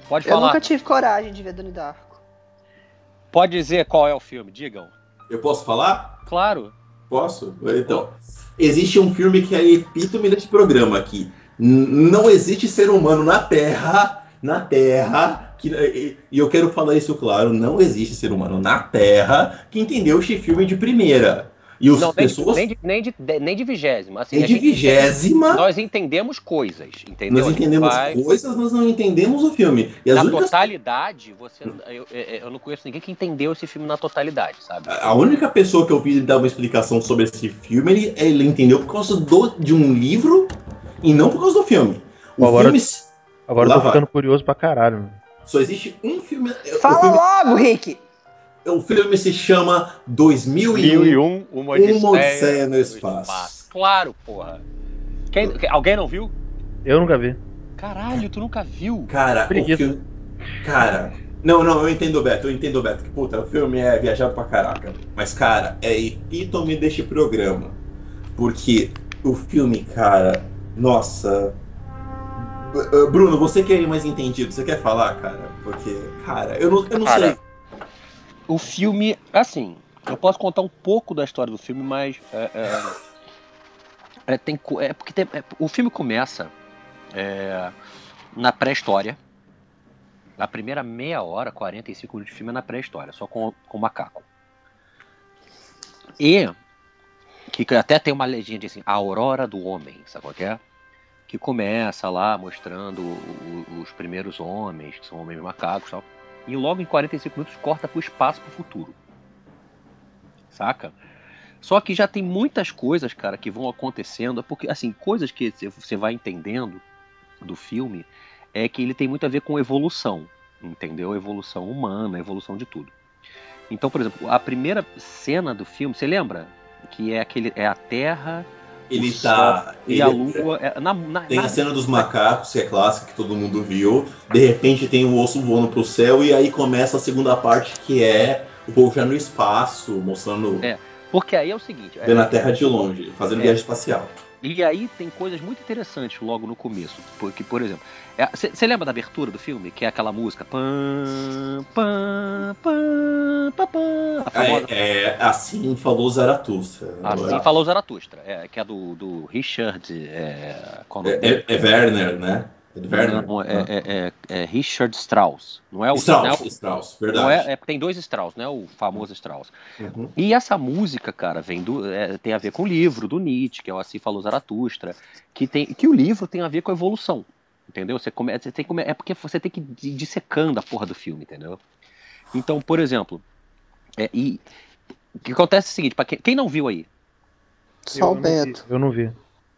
Pode Eu falar. nunca tive coragem de ver Donnie Darko. Pode dizer qual é o filme, digam. Eu posso falar? Claro. Posso? Então, existe um filme que é epítome desse programa aqui. Não existe ser humano na Terra, na Terra, que, e eu quero falar isso claro, não existe ser humano na Terra que entendeu este filme de primeira. E as Não, nem, pessoas, nem, de, nem, de, nem de vigésima. Assim, nem de gente- vigésima, Nós entendemos coisas, entendeu? nós entendemos vai- coisas, nós não entendemos o filme. E as Na únicas totalidade, você, eu, eu- não conheço ninguém que entendeu esse filme na totalidade, sabe? A única pessoa que eu vi dar uma explicação sobre esse filme, ele, ele entendeu por causa do, de um livro e não por causa do filme. O Agora- filme agora eu tô vai. ficando curioso pra caralho. mano. só existe um filme. Fala filme- logo, Rick! O filme se chama 2001. 1001, uma Uma Odisseia no Espaço. Claro, porra. Quem- alguém não viu? Eu nunca vi. Caralho, tu nunca viu? Cara, o filme. Cara. Não, não, eu entendo o Beto, eu entendo o Beto. Que puta, o filme é viajado pra caraca. Mas, cara, é epítome deste programa. Porque o filme, cara, nossa. Uh, Bruno, você que é mais entendido, você quer falar, cara? Porque, cara, eu não, eu não Cara, sei. O filme, assim, eu posso contar um pouco da história do filme, mas é, é, é, tem, co- é porque tem- é, o filme começa é, na pré-história. A primeira meia hora, 45 minutos de filme é na pré-história, só com, com o macaco. E que até tem uma legenda assim, a aurora do homem, sabe qual é? Que começa lá mostrando os primeiros homens, que são homens macacos tal. E logo em 45 minutos corta pro espaço pro futuro. Saca? Só que já tem muitas coisas, cara, que vão acontecendo, porque assim, coisas que você vai entendendo do filme é que ele tem muito a ver com evolução, entendeu? Evolução humana, evolução de tudo. Então, por exemplo, a primeira cena do filme, você lembra? que é aquele é a Terra Ele tá. E ele- a Lua. é, na, na, Tem na- a cena dos macacos, que é clássica, que todo mundo viu. De repente tem o osso voando pro céu, e aí começa a segunda parte, que é o povo já no espaço, mostrando. É, Porque aí é o seguinte. é- vendo a Terra de longe, fazendo É. viagem espacial. E aí tem coisas muito interessantes logo no começo. Porque, por exemplo, você lembra da abertura do filme? Que é aquela música. Pam, pam, pam, pam, pam, a famosa. É, é, assim falou Zaratustra. Assim falou Zaratustra, é, que é do, do Richard. É, É, é- é Werner, né? É? Não, é, é- é- é Richard Strauss. Não é o Strauss, não é o- Strauss, não verdade. é, é- tem dois Strauss, né? O famoso Strauss. Uhum. E essa música, cara, vem do, é, tem a ver com o livro do Nietzsche, que é o Assim Falou Zaratustra, que, tem, que o livro tem a ver com a evolução. Entendeu? Você come, você tem é porque você tem que ir dissecando a porra do filme, entendeu? Então, por exemplo, é, e o que acontece é o seguinte, pra quem, quem não viu aí? Só o eu não vi, Beto. eu não vi.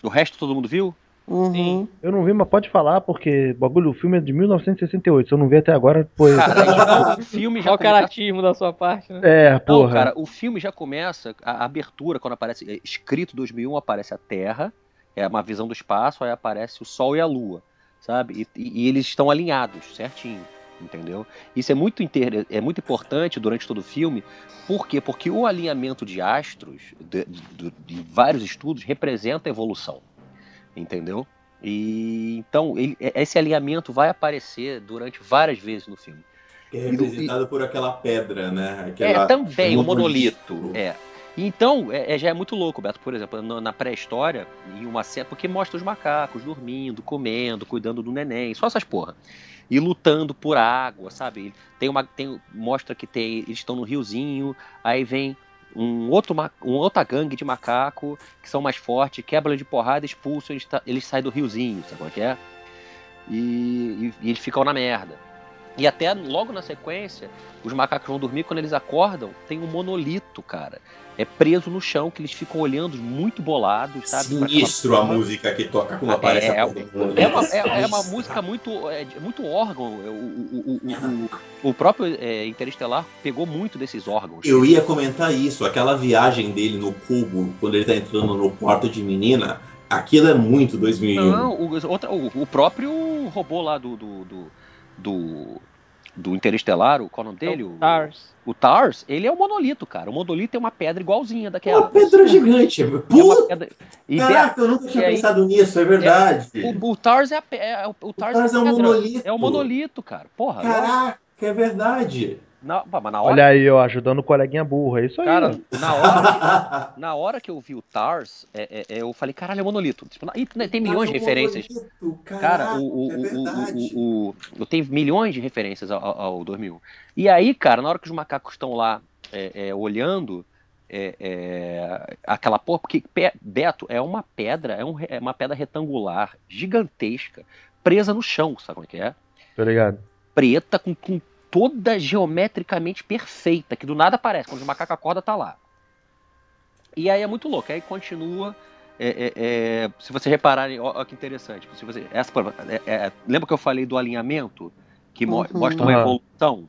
O resto todo mundo viu? Uhum. Eu não vi, mas pode falar, porque bagulho, o filme é de 1968. Se eu não vi até agora, pô. Cara, o filme já Olha o começa- caratismo da sua parte, né? É, Não, porra. cara, o filme já começa, a abertura, quando aparece, é, escrito 2001, aparece a Terra, é uma visão do espaço, aí aparece o Sol e a Lua, sabe? E, e- e eles estão alinhados, certinho, entendeu? Isso é muito, inter- é muito importante durante todo o filme, por quê? Porque o alinhamento de astros, de, de- de vários estudos, representa a evolução, entendeu? E então ele- esse alinhamento vai aparecer durante várias vezes no filme. Que é representado por aquela pedra, né? Aquela- É, também, o monolito. monolito. É. Então, é, é- já é muito louco, Beto. Por exemplo, no- na pré-história, em uma cena, porque mostra os macacos dormindo, comendo, cuidando do neném, só essas porra. E lutando por água, sabe? Tem uma. Tem, mostra que tem, eles estão no riozinho, aí vem um outro, um outra gangue de macaco que são mais fortes, quebram de porrada, expulsam, eles, eles saem do riozinho, sabe qual é? E, e- e eles ficam na merda. E até logo na sequência, os macacos vão dormir, quando eles acordam, tem um monolito, cara. É preso no chão, que eles ficam olhando muito bolados, sabe? Sinistro a música que toca quando É, aparece é, a pedra. É uma, é- é uma música muito, é, muito órgão. O, o, o, o, próprio é, Interestelar pegou muito desses órgãos. Eu ia comentar isso, aquela viagem dele no cubo, quando ele tá entrando no quarto de menina, aquilo é muito 2001. Não, o, outra- o, o próprio robô lá do. do, do, do, do Interestelar, o, qual é o nome dele? O, Tars. o Tars, ele é um monolito, cara. O monolito é uma pedra igualzinha É daquela. uma pedra gigante. É uma Puta, pedra. E caraca, eu nunca tinha e aí- pensado nisso, é verdade. o, o Tars é, a, pe- é, o, o Tars Tars é um pedra. monolito. É um monolito, cara. Porra. Caraca, é verdade. Na, mas na hora Olha aí, ó, ajudando o coleguinha burro. É isso aí. Cara, na hora, na hora que eu vi o Tars, é, é, é, eu falei, caralho, é monolito. Tipo, e tem milhões de é referências. monolito, Cara, o, o, é o, verdade. o, o, o- eu tenho milhões de referências ao, ao ao 2001. E aí, cara, na hora que os macacos estão lá é, é, olhando é, é, aquela porra, porque pe- Beto é uma pedra, é, um é uma pedra retangular, gigantesca, presa no chão, sabe como é que é? Tô ligado. preta, com, com toda geometricamente perfeita, que do nada aparece. Quando o macaco acorda, tá lá. E aí é muito louco. Aí continua. é, é, é, se vocês repararem, ó, ó que interessante. Se você, essa, é, é, lembra que eu falei do alinhamento? Que mo- Uhum. mostra uma evolução?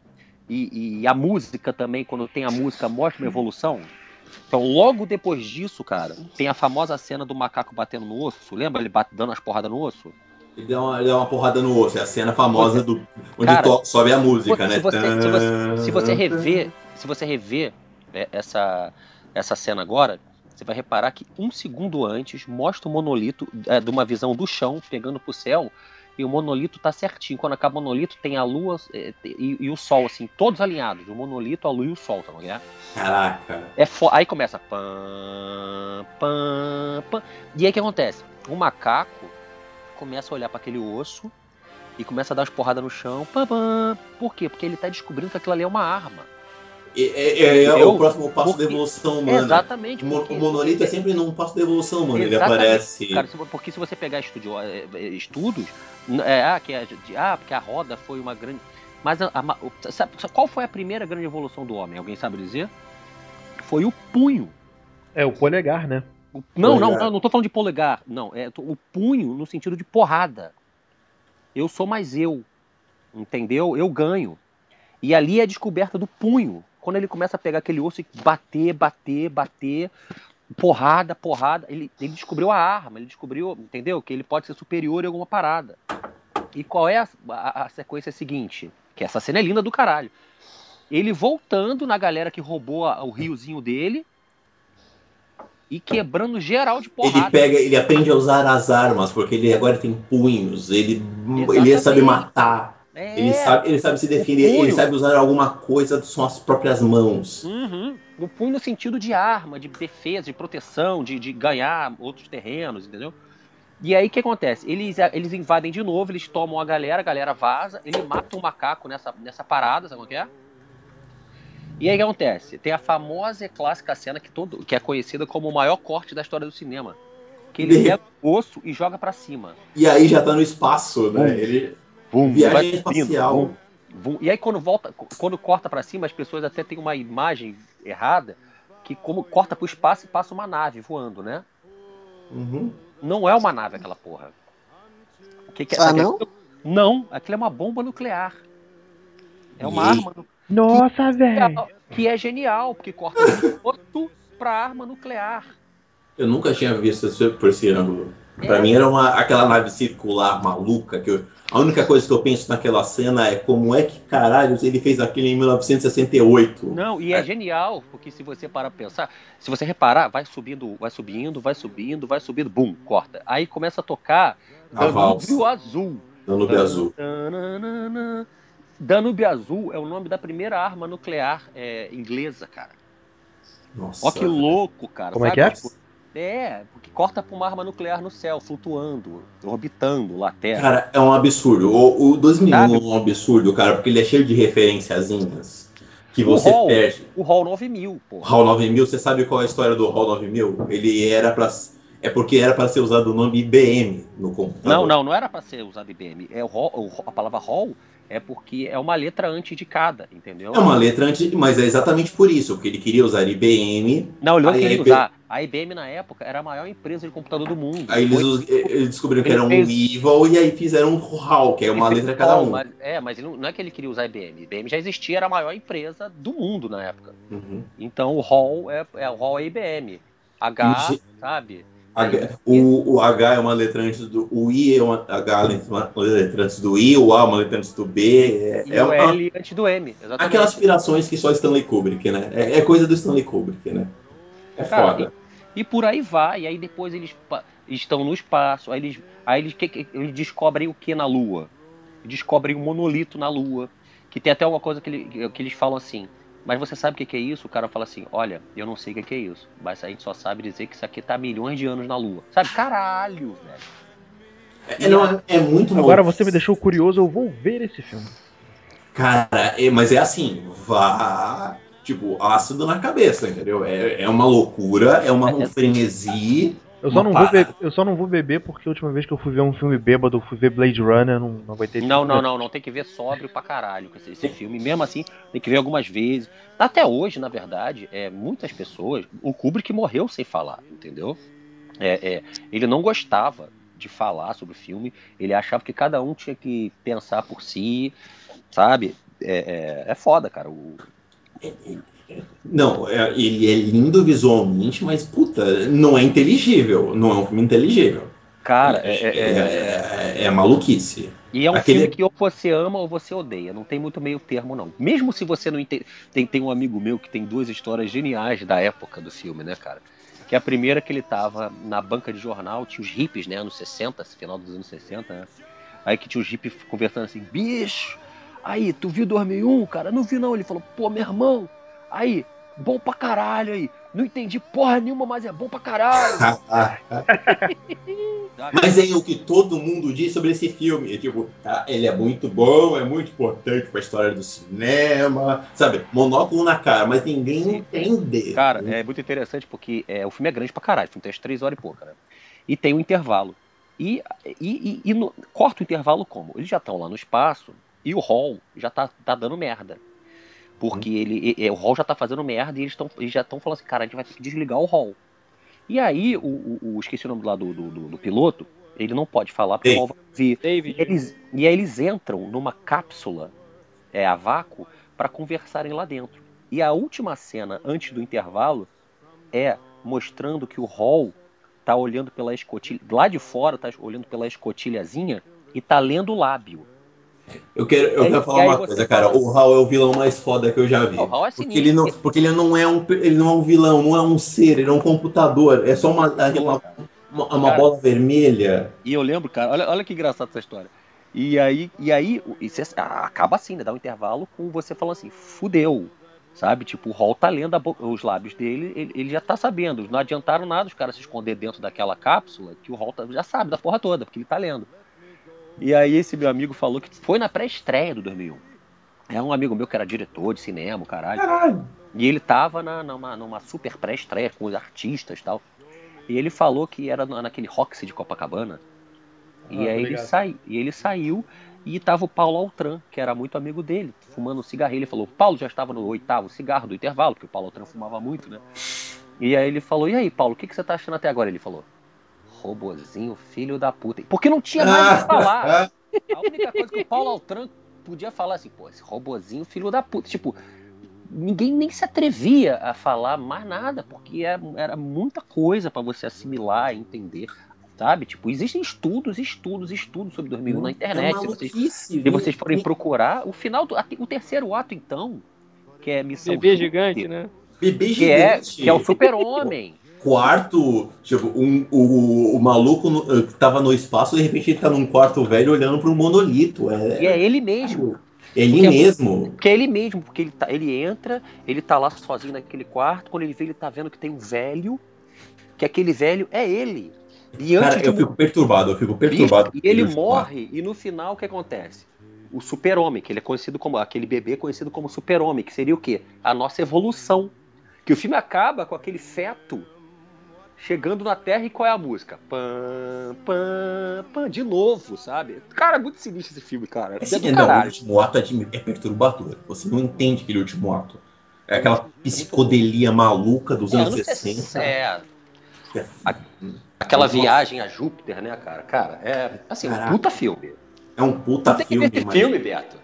E, e a música também, quando tem a música, mostra uma evolução? Então, logo depois disso, cara, tem a famosa cena do macaco batendo no osso. Lembra ele bate, dando as porradas no osso? Ele dá, uma, ele dá uma porrada no osso, é a cena famosa do onde Cara, to- sobe a música, né? se você, se você, se você rever, se você rever é, essa, essa cena agora, você vai reparar que um segundo antes mostra o monolito é, de uma visão do chão pegando pro céu e o monolito tá certinho. Quando acaba o monolito tem a lua é, e, e o sol assim, todos alinhados. O monolito, a lua e o sol, tá ligado? Caraca. É fo- aí começa pam, pam, pam. E aí o que acontece? O macaco começa a olhar para aquele osso e começa a dar as porradas no chão. Pam, pam. Por quê? Porque ele tá descobrindo que aquilo ali é uma arma. É, é- é Entendeu? o próximo passo Porque- da evolução humana. Exatamente. Porque- o monolito é sempre num passo da evolução humana. Ele aparece. Cara, porque se você pegar estudio- é, é, estudos, é, ah, que é de- ah, porque a roda foi uma grande. Mas a- a sabe, qual foi a primeira grande evolução do homem? Alguém sabe dizer? Foi o punho. É o polegar, né? O- Não, não, não, não tô falando de polegar. Não, é o punho no sentido de porrada. Eu sou mais eu. Entendeu? Eu ganho. E ali é a descoberta do punho. Quando ele começa a pegar aquele osso e bater, bater, bater. porrada, porrada. Ele, ele descobriu a arma, ele descobriu, entendeu? Que ele pode ser superior em alguma parada. E qual é a, a- a sequência seguinte? Que essa cena é linda do caralho. Ele voltando na galera que roubou a- o riozinho dele e quebrando geral de porrada. Ele pega, ele aprende a usar as armas, porque ele agora tem punhos, ele, ele sabe matar, É, ele, sabe, ele sabe se defender, ele sabe usar alguma coisa com as próprias mãos. Uhum. O punho no sentido de arma, de defesa, de proteção, de, de ganhar outros terrenos, entendeu? E aí o que acontece? Eles, eles invadem de novo, eles tomam a galera, a galera vaza, ele mata um macaco nessa, nessa parada, sabe o que é? E aí o que acontece? Tem a famosa e clássica cena que, todo, que é conhecida como o maior corte da história do cinema. Que ele pega o osso e joga pra cima. E aí já tá no espaço, né? Hum. Ele, Vum, viagem espacial. vum, vum. E aí quando volta, quando corta pra cima, as pessoas até têm uma imagem errada que como corta pro espaço e passa uma nave voando, né? Uhum. Não é uma nave aquela porra. O que que é? Ah, sabe? não? Não, aquilo é uma bomba nuclear. É uma E- arma nu- Nossa, velho. que é genial, porque corta do osso pra arma nuclear. Eu nunca tinha visto isso por esse ângulo. Pra É. mim era uma, aquela nave circular maluca que eu- a única coisa que eu penso naquela cena é como é que caralhos ele fez aquilo em 1968. Não, e é, genial, porque se você parar pra pensar, se você reparar, vai subindo, vai subindo, vai subindo, vai subindo, bum, corta. Aí começa a tocar A valsa. Danúbio Azul. Danúbio Azul. Tananana. Danúbio Azul é o nome da primeira arma nuclear é, inglesa, cara. Nossa. Ó que louco, cara. Como é sabe? que é? Tipo, é, porque corta pra uma arma nuclear no céu, flutuando, orbitando lá a Terra. Cara, é um absurdo. O, o 2001 Sabe? é um absurdo, cara, porque ele é cheio de referenciazinhas que O você Hall. perde. O Hall 9000, O pô. HAL 9000, você sabe qual é a história do HAL 9000? Ele era pra. É porque era pra ser usado o nome IBM no computador. Não, não, não era pra ser usado IBM. É o Hall, o- a palavra Hall é porque é uma letra antes de cada, entendeu? É uma letra antes, mas é exatamente por isso, porque ele queria usar IBM, Não, ele não queria IBM usar. A IBM na época era a maior empresa de computador do mundo. aí eles, us- eles descobriram que Ele era um fez- Evil e aí fizeram um HAL, que é uma ele letra fez cada um. mas- é, mas não, não é que ele queria usar IBM. IBM já existia, era a maior empresa do mundo na época. Uhum. Então o Hall é, é o Hall é IBM. H, Esse- sabe? H- o, o H é uma letra antes do. O I é uma, H é uma letra antes do I, o A é uma letra antes do B. É, E é o uma- L antes do M. Exatamente. aquelas aspirações que só Stanley Kubrick, né? É, é coisa do Stanley Kubrick, né? É Cara, foda. E por aí vai, e aí depois eles estão no espaço, aí eles, aí eles, que- que- eles descobrem o que na Lua? Descobrem um monolito na Lua, que tem até uma coisa que, ele- que eles falam assim, mas você sabe o que, que é isso? O cara fala assim, olha, eu não sei o que, que é isso, mas a gente só sabe dizer que isso aqui tá há milhões de anos na Lua. Sabe? Caralho, velho. É, não, é, é muito Agora você me deixou curioso, eu vou ver esse filme. Cara, é- mas é assim, vá. Tipo, ácido na cabeça, entendeu? É, é uma loucura, é uma, um frenesi. Eu só, não vou parada. be- eu só não vou beber porque a última vez que eu fui ver um filme bêbado, eu fui ver Blade Runner, não, não vai ter Não, não, não, não tem que ver sóbrio pra caralho esse, esse filme. Mesmo assim, tem que ver algumas vezes. Até hoje, na verdade, é, muitas pessoas. O Kubrick morreu sem falar, entendeu? É, é, ele não gostava de falar sobre o filme. Ele achava que cada um tinha que pensar por si, sabe? É, é, é foda, cara. O, Não, é- ele é lindo visualmente, mas puta, não é inteligível. Não é um filme inteligível. cara, é, é- é, é- é- é maluquice. E é um Aquele- filme que ou você ama ou você odeia. Não tem muito meio termo, não. Mesmo se você não entende. Tem, tem um amigo meu que tem duas histórias geniais da época do filme, né, cara? Que a primeira que ele tava na banca de jornal, tinha os hippies, né, anos 60, final dos anos 60, né? Aí que tinha os hippies conversando assim, bicho, aí, tu viu 2001, cara? Não vi não. Ele falou, pô, meu irmão, aí, bom pra caralho aí. Não entendi porra nenhuma, mas é bom pra caralho. Mas é o que todo mundo diz sobre esse filme. É, tipo, ah, ele é muito bom, é muito importante pra história do cinema. Sabe, monóculo na cara, mas ninguém entende. Cara, é muito interessante porque é, o filme é grande pra caralho, o filme tem as três horas e pouca, né? E tem um intervalo. E, e, e, e no- corta o intervalo como? Eles já estão lá no espaço e o Hall já tá, tá dando merda. Porque ele, e- e- o Hall já tá fazendo merda e eles, tão, eles já estão falando assim, cara, a gente vai ter que desligar o Hall. E aí, o, o, o- esqueci o nome lá do, do, do- do piloto, ele não pode falar porque Ei. o Hall vai ouvir. E David. eles, e aí eles entram numa cápsula é, a vácuo para conversarem lá dentro. E a última cena antes do intervalo é mostrando que o Hall tá olhando pela escotilha, lá de fora tá olhando pela escotilhazinha e tá lendo o lábio. Eu quero, eu aí- quero falar uma coisa, cara. fala- O Hal é o vilão mais foda que eu já vi. O Hal é porque sinistro. ele não, porque ele não é um, ele não é um vilão, não é um ser, ele é um computador. É só uma, uma, uma, uma Cara. bola vermelha. E eu lembro, cara, olha, olha que engraçado essa história. E aí, e aí o- e cê- ah, acaba assim, né? Dá um intervalo com você falando assim, fudeu. Sabe? Tipo, o Hall tá lendo a bo- os lábios dele, ele, ele já tá sabendo. Não adiantaram nada os caras se esconder dentro daquela cápsula, que o Hall tá- já sabe da porra toda, porque ele tá lendo. E aí esse meu amigo falou que foi na pré-estreia do 2001. É um amigo meu que era diretor de cinema, caralho. Caralho. E ele tava na, numa, numa super pré-estreia com os artistas e tal. E ele falou que era na- naquele Roxy de Copacabana. E Ah, aí ele, sai, e ele saiu e tava o Paulo Altran, que era muito amigo dele, fumando um cigarrinho. Ele falou: Paulo já estava no oitavo cigarro do intervalo, porque o Paulo Altran fumava muito, né? E aí ele falou: E aí, Paulo, o que, que você tá achando até agora? Ele falou: Robozinho, filho da puta. Porque não tinha mais o que falar. A única coisa que o Paulo Altran podia falar assim, pô, esse robozinho, filho da puta. Tipo, ninguém nem se atrevia a falar mais nada, porque era, era muita coisa pra você assimilar e entender. Sabe? Tipo, existem estudos, estudos, estudos sobre 2001 na internet. É se vocês, se vocês forem procurar, o final do. O terceiro ato, então, que é Missão Bebê Júpiter, gigante, né? Bebê Que é, gigante. que é o super-homem. Quarto, tipo, um, o, o maluco no- eh, que tava no espaço, de repente ele tá num quarto velho olhando para um monolito. É, E é ele mesmo. ele porque é- mesmo. Porque é ele mesmo, porque ele, tá, ele entra, ele tá lá sozinho naquele quarto, quando ele vê, ele tá vendo que tem um velho, que aquele velho é ele. E antes Cara, de eu fico perturbado, eu fico perturbado. E ele morre, e no final o que acontece? O super-homem, que ele é conhecido como. aquele bebê conhecido como super-homem, que seria o quê? A nossa evolução. Que o filme acaba com aquele feto chegando na Terra e qual é a música? Pam, pam, pam, de novo, sabe? Cara, é muito sinistro esse filme, cara. É Esse, do não, o último ato é, é perturbador. Você não entende aquele último ato. É aquela psicodelia maluca dos É, anos anos 60. 60. É. A- Aquela Nossa. viagem a Júpiter, né, cara? Cara, é assim, um Caraca. puta filme. É um puta Tu tem que filme, ver filme, Beto.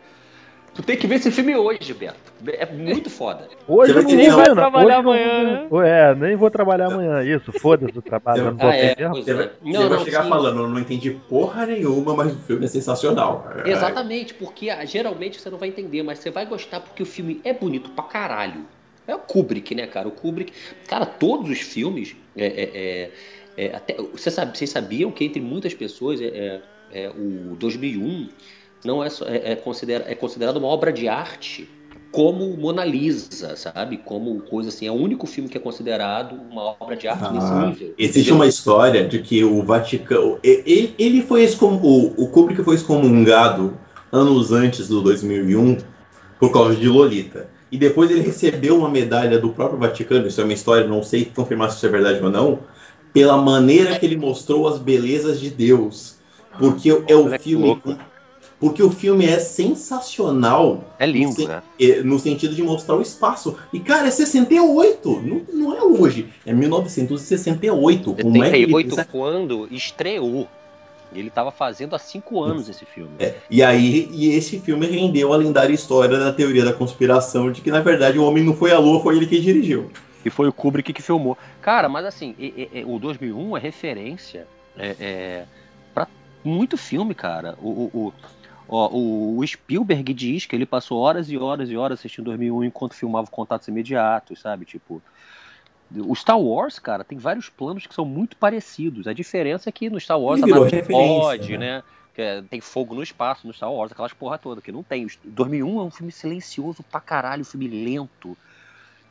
Tu tem que ver esse filme hoje, Beto. É muito foda. Hoje eu vai não ter vou não. trabalhar não amanhã, ver. É, nem vou trabalhar amanhã. Isso, foda-se o trabalho. eu não vou Ah, é, pois Você vai, é. você Não, vai não, chegar sim. falando, eu não entendi porra nenhuma, mas o filme é sensacional. É, Exatamente, porque ah, geralmente você não vai entender, mas você vai gostar porque o filme é bonito pra caralho. É o Kubrick, né, cara? O Kubrick. Cara, todos os filmes. É, é, é, é, até, você sabe, vocês sabiam que entre muitas pessoas é, é, é, o 2001 não é, só, é, é, considera, é considerado uma obra de arte como Mona Lisa, sabe? Como coisa assim. É o único filme que é considerado uma obra de arte nesse Ah, nível. Existe uma história de que o Vaticano. Ele, ele foi excom... o, Kubrick foi excomungado anos antes do 2001 por causa de Lolita. E depois ele recebeu uma medalha do próprio Vaticano, isso é uma história, não sei confirmar se isso é verdade ou não, pela maneira que ele mostrou as belezas de Deus. Porque é o filme. Porque o filme é sensacional É lindo, Sim. né? no sentido de mostrar o espaço. E, cara, é 68, não, não é hoje, é 1968. Como é que ele 78 pensa- quando estreou. Ele tava fazendo há cinco anos esse filme. É, e aí, e esse filme rendeu a lendária história da teoria da conspiração de que, na verdade, o homem não foi à lua, foi ele que dirigiu. E foi o Kubrick que filmou. Cara, mas assim, e- e- e- o 2001 é referência é, é, para muito filme, cara. O, o, o, ó, o- Spielberg diz que ele passou horas e horas e horas assistindo 2001 enquanto filmava Contatos Imediatos, sabe? Tipo, o Star Wars, cara, tem vários planos que são muito parecidos. A diferença é que no Star Wars a nave explode, né? né? É, tem fogo no espaço no Star Wars, aquelas porra toda, que não tem. O 2001 é um filme silencioso pra caralho, um filme lento.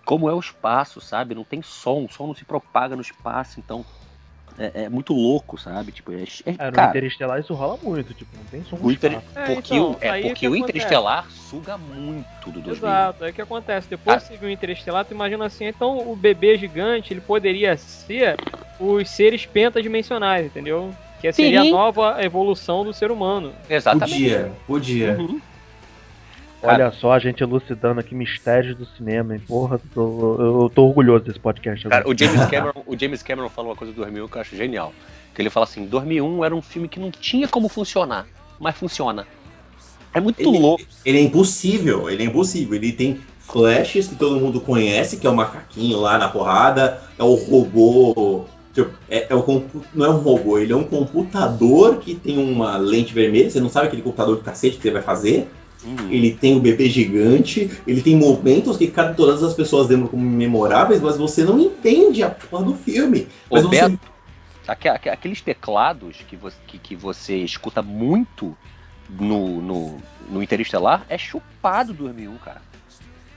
Como é o espaço, sabe? Não tem som, o som não se propaga no espaço, então é, é muito louco, sabe? Tipo, é, é- É, no cara, Interestelar isso rola muito, tipo, não tem som o Inter-. É, porque, então, o, é porque que o acontece. Interestelar suga muito do 2001. Exato, é o que acontece. Depois que você viu o Interestelar, tu imagina assim, então o bebê gigante, ele poderia ser os seres pentadimensionais, entendeu? Que seria a Sim. nova evolução do ser humano. Exatamente. Podia, podia. Uhum. Olha só, a gente elucidando aqui mistérios do cinema, hein? Porra, tô- eu tô orgulhoso desse podcast agora. Cara, o James Cameron, o James Cameron falou uma coisa do 2001 que eu acho genial. Que ele fala assim, 2001 era um filme que não tinha como funcionar, mas funciona. É muito Ele- louco. Ele é impossível, ele é impossível. Ele tem flashes que todo mundo conhece, que é o macaquinho lá na porrada, é o robô. tipo, é, é o compu- não é um robô, ele é um computador que tem uma lente vermelha, você não sabe aquele computador do cacete que você vai fazer. Hum. Ele tem o bebê gigante, ele tem momentos que cada, todas as pessoas lembram como memoráveis, mas você não entende a porra do filme. Ô, Mas você, Beto, aque- aqueles teclados que você, que, que você escuta muito no, no, no Interestelar é chupado do 2001, cara.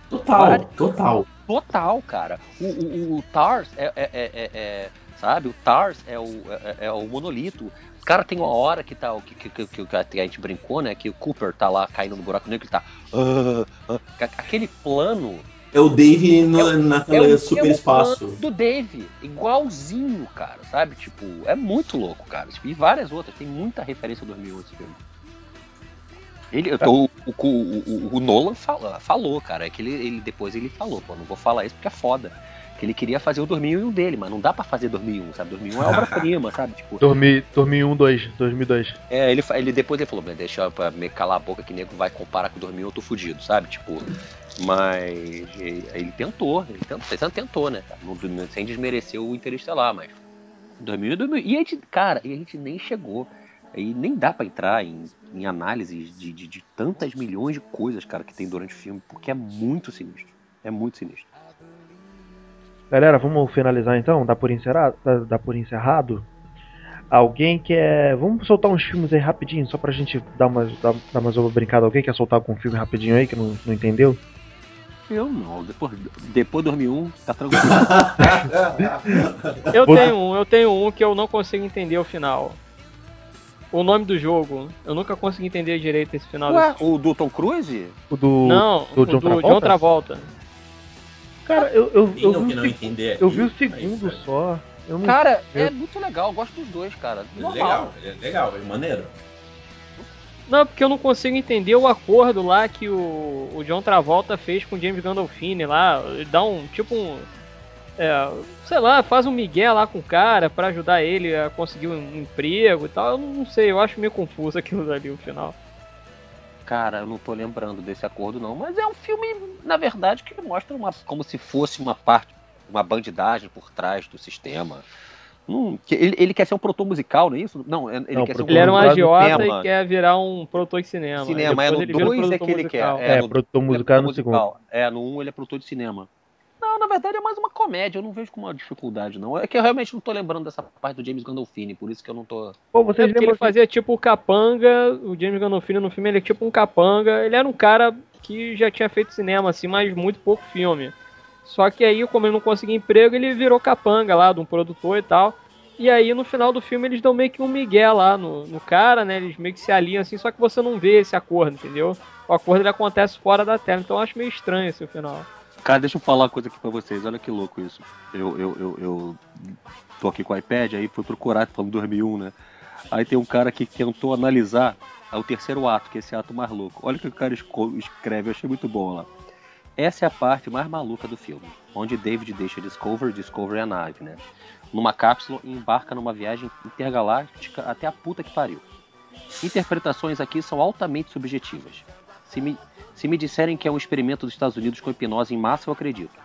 total, total. Total, cara. O, o, o TARS é, é- é- é- é- Sabe? O TARS é o, é, é o monolito. Cara, tem uma hora que tá. Que, que, que, que a gente brincou, né? Que o Cooper tá lá caindo no buraco negro, ele tá. "Ah, ah", ca- aquele plano É o Dave no, naquela é o- super é o espaço. plano do Dave, igualzinho, cara, sabe? Tipo, é muito louco, cara. Tipo, E várias outras, tem muita referência ao 2001 esse filme. Ele, o, o, o- o Nolan fala- falou, cara, é que ele, ele- depois ele falou, pô, não vou falar isso porque é foda. Que ele queria fazer o 2001 dele, mas não dá pra fazer 2001, sabe? 2001 é obra-prima, sabe? Tipo, 2000 2001, 2, 2002. é, ele, ele depois ele falou, "Mas deixa eu pra me calar a boca que nego vai comparar com o 2001, eu tô fudido, sabe? Tipo, mas ele, ele tentou, ele tentou, ele tentou, né? Não- sem desmerecer o Interestelar, mas 2001 é 2000. E a gente, cara, e a gente nem chegou. E nem dá pra entrar em, em análises de, de, de tantas milhões de coisas, cara, que tem durante o filme, porque é muito sinistro. É muito sinistro. Galera, vamos finalizar então? Dá por encerrado? Dá, dá por encerrado? Alguém quer. Vamos soltar uns filmes aí rapidinho, só pra gente dar, umas, dar, dar mais uma brincada. Alguém quer soltar algum filme rapidinho aí que não, não entendeu? Eu não, depois, depois de 2001, tá tranquilo. Eu tenho um, eu tenho um que eu não consigo entender o final. O nome do jogo, eu nunca consegui entender direito esse final. Ué, desse... o do Tom Cruise? O do. Não, do o John do Travolta? John Travolta. Cara, eu, eu, eu, não vi, eu vi o isso? segundo só. Eu não... Cara, eu- é muito legal, eu gosto dos dois, cara. É Normal. legal, ele é legal, é maneiro. Não, porque eu não consigo entender o acordo lá que o, o John Travolta fez com o James Gandolfini lá. Ele dá um, tipo um... é, sei lá, faz um migué lá com o cara pra ajudar ele a conseguir um emprego e tal. Eu não sei, eu acho meio confuso aquilo dali, o final. Cara, eu não tô lembrando desse acordo não, mas é um filme, na verdade, que mostra uma, como se fosse uma parte, uma bandidagem por trás do sistema. Que ele, ele quer ser um produtor musical, não é isso? Não, ele Não, quer ser um Ele era um agiota cinema. e quer virar um produtor de cinema. Cinema, é Depois no ele vira um 2 é produtor que ele musical. quer. É, no- produtor ele é musical no musical. É, no 1 um ele é produtor de cinema. Não, na verdade é mais uma comédia, eu não vejo como uma dificuldade, não. É que eu realmente não tô lembrando dessa parte do James Gandolfini, por isso que eu não tô. Pô, É vocês porque lembram ele fazia tipo o capanga, o James Gandolfini no filme ele é tipo um capanga. Ele era um cara que já tinha feito cinema assim, mas muito pouco filme. Só que aí, como ele não conseguia emprego, ele virou capanga lá de um produtor e tal. E aí no final do filme eles dão meio que um migué lá no, no cara, né? Eles meio que se alinham assim, só que você não vê esse acordo, entendeu? O acordo ele acontece fora da tela, então eu acho meio estranho esse final. Cara, deixa eu falar uma coisa aqui pra vocês, olha que louco isso. Eu, eu, eu, eu tô aqui com o iPad, aí fui procurar, falando do 2001, né? Aí tem um cara que tentou analisar o terceiro ato, que é esse ato mais louco. Olha o que o cara escreve, eu achei muito bom lá. Essa é a parte mais maluca do filme, onde David deixa Discovery, Discovery é a nave, né? Numa cápsula e embarca numa viagem intergaláctica até a puta que pariu. Interpretações aqui são altamente subjetivas. Se me, se me disserem que é um experimento dos Estados Unidos com hipnose em massa, eu acredito.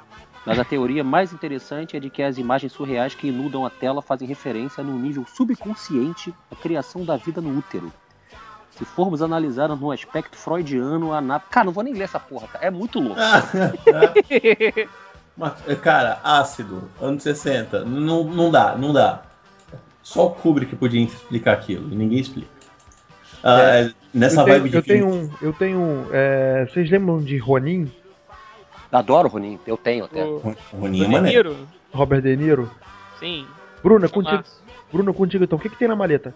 Mas a teoria mais interessante é de que as imagens surreais que inundam a tela fazem referência num nível subconsciente à criação da vida no útero. Se formos analisar no aspecto freudiano, a nave. Cara, não vou nem ler essa porra, cara. É muito louco. Mas, cara, ácido, anos 60, não, não dá, não dá. Só o Kubrick podia explicar aquilo, e ninguém explica. Ah, Nessa eu tenho, vibe de eu filme- tenho um. Eu tenho um. é, vocês lembram de Ronin? Adoro, Ronin. Eu tenho até. O, Ronin é maneiro. Niro? Robert De Niro? Sim. Bruna, contigo. Bruna, contigo então. O que, que tem na maleta?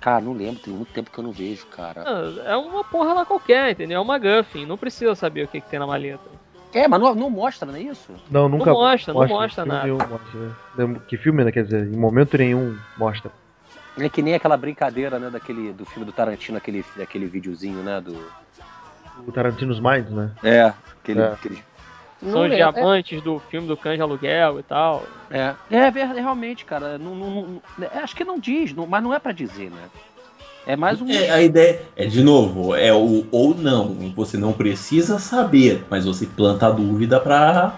Cara, não lembro, tem muito tempo que eu não vejo, cara. Ah, É uma porra lá qualquer, entendeu? É uma Guffin, não precisa saber o que, que tem na maleta. É, mas não, não mostra, não é isso? Não, nunca. Não mostra, não mostra nada. nenhum mostra, né? Que filme, né? Quer dizer, em momento nenhum mostra. É que nem aquela brincadeira, né, daquele, do filme do Tarantino, aquele, aquele videozinho, né, do... O Tarantino's Minds, né? É, aquele... É. aquele... São Não os lembro, diamantes do filme do Cães de Aluguel e tal. É, é, é verdade, realmente, cara, não, não- não- é, acho que não diz, não- mas não é pra dizer, né? É mais um. É, a ideia é, de novo, é o ou não. Você não precisa saber, mas você planta a dúvida pra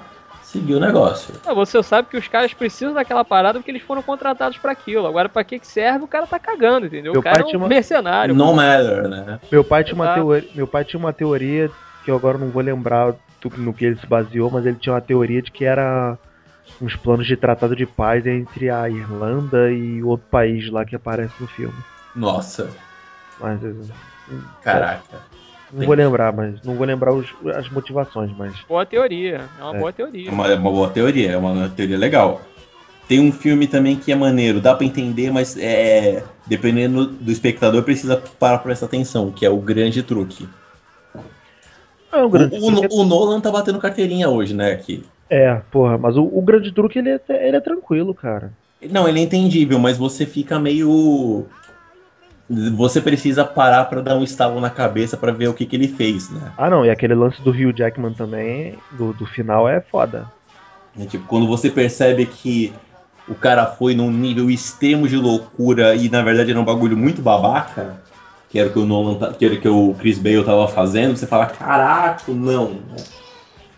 seguir o negócio. Ah, você sabe que os caras precisam daquela parada porque eles foram contratados pra aquilo. Agora, pra que que serve, o cara tá cagando, entendeu? Meu o cara pai é um uma- mercenário. No pô. matter, né? Meu pai tinha uma teoria, meu pai tinha uma teoria que eu agora não vou lembrar do- no que ele se baseou, mas ele tinha uma teoria de que era uns planos de tratado de paz entre a Irlanda e o outro país lá que aparece no filme. Nossa, Mas caraca. Não vou lembrar, mas não vou lembrar os- as motivações, mas Boa teoria. É uma É. boa É teoria. uma, é uma boa teoria, é uma teoria legal. Tem um filme também que é maneiro, dá pra entender, mas é dependendo do espectador precisa parar pra prestar atenção, que é o Grande Truque. é um O, grande o- truque. o Nolan tá batendo carteirinha hoje, né? Aqui. É, porra, mas o, o grande truque ele é, ele é tranquilo, cara. Não, ele é entendível, mas você fica meio. Você precisa parar pra dar um estalo na cabeça pra ver o que, que ele fez, né? Ah não, e aquele lance do Hugh Jackman também, do, do final é foda. É, Tipo, quando você percebe que o cara foi num nível extremo de loucura e na verdade era um bagulho muito babaca, que era o que o Nolan, que era o que o Chris Bale tava fazendo, você fala, caraca, não. né?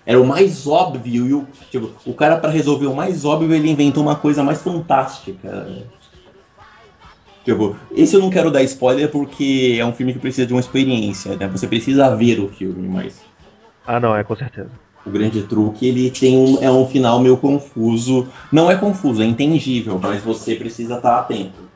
Era o mais óbvio e o, tipo, o cara pra resolver o mais óbvio ele inventou uma coisa mais fantástica. né? Tipo, esse eu não quero dar spoiler porque é um filme que precisa de uma experiência, né? Você precisa ver o filme, mas Ah não, é com certeza. o grande truque, ele tem um, é um final meio confuso. Não é confuso, é entendível, mas você precisa estar atento.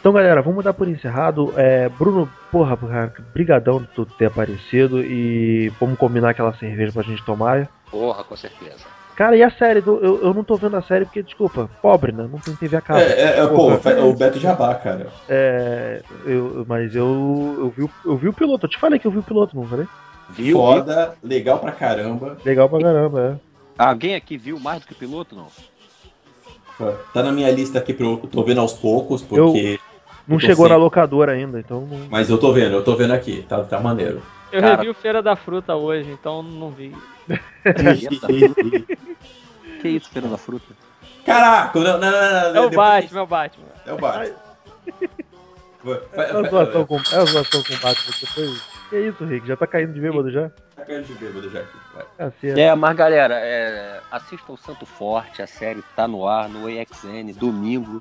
Então, galera, vamos dar por encerrado. É, Bruno, porra, cara, brigadão de tu ter aparecido e vamos combinar aquela cerveja pra gente tomar. Porra, com certeza. Cara, e a série? do- Eu, eu não tô vendo a série porque, desculpa, pobre, né? Não tem TV a cabo. É, é, é, pô, fe- o Beto Jabá, cara. É, eu, mas eu, eu, vi, o- eu vi o piloto. Eu te falei que eu vi o piloto, não falei? Viu? viu? Foda, legal pra caramba. Legal pra caramba, é. Alguém aqui viu mais do que o piloto, não? Tá na minha lista aqui, pro, tô vendo aos poucos, porque. Não Eu tô chegou sem. na locadora ainda, então não. Mas eu tô vendo, eu tô vendo aqui, tá, tá maneiro. Eu Cara- revi o Feira da Fruta hoje, então não vi. Que isso, Feira da Fruta? Caraca, não, não, não, não, É o Batman, é o Batman. É o Batman. É uma zoação com, é zoação com o Batman. Depois... Que isso, Rick? Já tá caindo de bêbado já? Tá caindo de bêbado já aqui, vai. Caceta. É, mas galera, é, assista o Santo Forte, a série tá no ar, no AXN, domingo.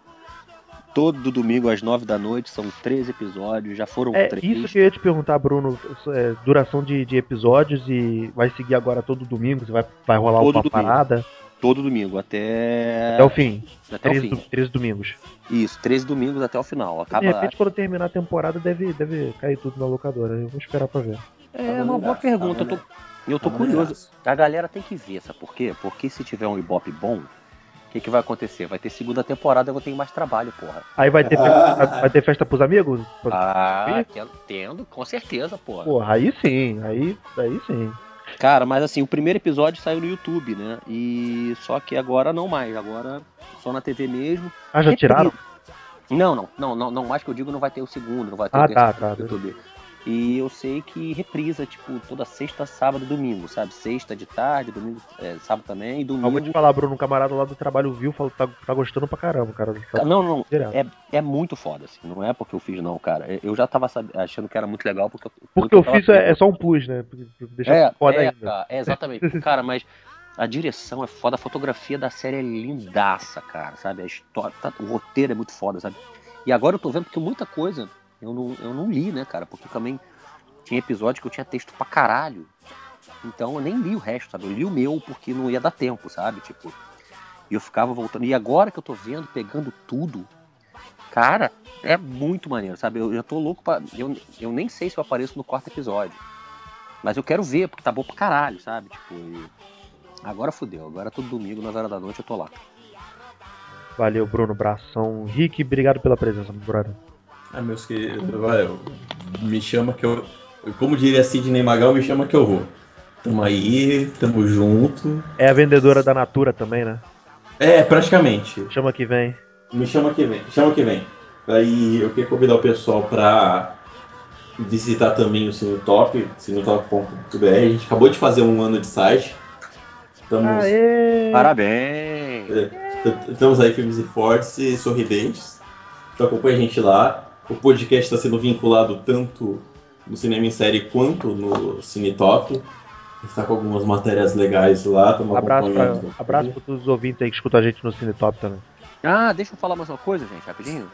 Todo domingo às nove da noite, são três episódios, já foram É, três. isso que eu ia te perguntar, Bruno. é, duração de, de episódios e vai seguir agora todo domingo? Você vai, vai rolar Todo uma domingo. parada Todo domingo, até, até o fim? até o Três, fim. do- três domingos. Isso, três domingos até o final. De Acaba. repente, quando terminar a temporada, deve, deve cair tudo na locadora. Eu vou esperar pra ver. É uma boa pergunta. Eu tô, eu tô Tá curioso. A galera tem que ver, sabe por quê? Porque se tiver um Ibope bom, o que, que vai acontecer? Vai ter segunda temporada, eu vou ter mais trabalho, porra. Aí vai ter, festa, vai ter festa pros amigos? Ah, tendo, tendo, com certeza, porra. Porra, aí sim, aí, aí sim. Cara, mas assim, o primeiro episódio saiu no YouTube, né? E só que agora não mais, agora só na TV mesmo. Ah, já tiraram? Não, não, não, não, não mais que eu digo, não vai ter o segundo, não vai ter Ah, o terceiro tá, tá, no YouTube. E eu sei que reprisa, tipo, toda sexta, sábado e domingo, sabe? Sexta de tarde, domingo, é, sábado também, e Eu vou domingo. te falar, Bruno, um camarada lá do trabalho viu, falou que tá, tá gostando pra caramba, cara. Tá Não, não, direto. é, é muito foda, assim, não é porque eu fiz, não, cara. Eu já tava sab- achando que era muito legal, porque eu, Porque eu o ofício é, é só um plus, né? Deixa É, foda é, ainda. cara, é, exatamente. cara, mas a direção é foda, a fotografia da série é lindaça, cara, sabe? A história, tá- o roteiro é muito foda, sabe? E agora eu tô vendo que muita coisa eu não, eu não li, né, cara? Porque também tinha episódio que eu tinha texto pra caralho. Então eu nem li o resto, sabe? Eu li o meu porque não ia dar tempo, sabe? Tipo, e eu ficava voltando. E agora que eu tô vendo, pegando tudo, cara, é muito maneiro, sabe? Eu, eu tô louco pra. Eu, eu nem sei se eu apareço no quarto episódio. Mas eu quero ver, porque tá bom pra caralho, sabe? Tipo, e agora fudeu. Agora todo domingo, 9 horas da noite, eu tô lá. Valeu, Bruno, bração. Rick, obrigado pela presença, meu brother. Ah, meus queridos, valeu. Me chama que eu. Como diria Sidney Magal, me chama que eu vou. Tamo aí, tamo junto. É a vendedora da Natura também, né? É, praticamente. Chama que vem. Me chama que vem, chama que vem. Aí eu queria convidar o pessoal pra visitar também o Sinotop, sinotop.br. A gente acabou de fazer um ano de site. Estamos, Aê! Parabéns! estamos aí firmes e fortes e sorridentes. Então acompanha a gente lá. O podcast está sendo vinculado tanto no Cinema em Série quanto no Cinetop. Está com algumas matérias legais lá. estamos Abraço acompanhando. abraço pra todos os ouvintes aí que escutam a gente no Cinetop também. Ah, deixa eu falar mais uma coisa, gente, rapidinho.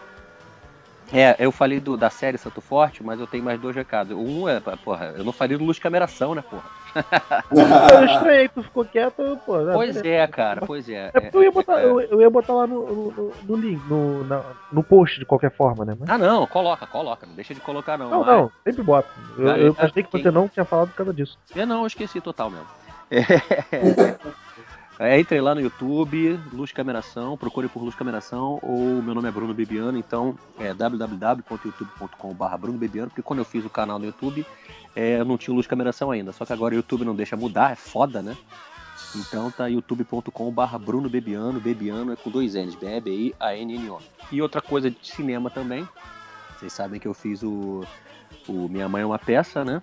É, eu falei do, da série Santo Forte, mas eu tenho mais dois recados. Um é, porra, eu não falei do Luz Cameração, né, porra? Eu estranhei, tu ficou quieto, pô. né? Pois é, cara, pois é. É porque eu ia botar, é, eu, eu ia botar lá no, no, no link, no, na- no post de qualquer forma, né? Mas- Ah, não, coloca, coloca, não deixa de colocar não. não, mas- não, sempre bota. Eu, eu achei que quem- você não tinha falado por causa disso. É, não, eu esqueci total mesmo. É, entre lá no YouTube, Luz Cameração, procure por Luz Cameração, ou meu nome é Bruno Bebiano, então é www.youtube.com.br Bruno Bebiano, porque quando eu fiz o canal no YouTube, é, eu não tinha Luz Cameração ainda, só que agora o YouTube não deixa mudar, é foda, né? Então tá youtube.com.br Bruno Bebiano, Bebiano é com dois N's, B-E-B-I-A-N-N-O. E outra coisa de cinema também, vocês sabem que eu fiz o, o Minha Mãe é uma Peça, né?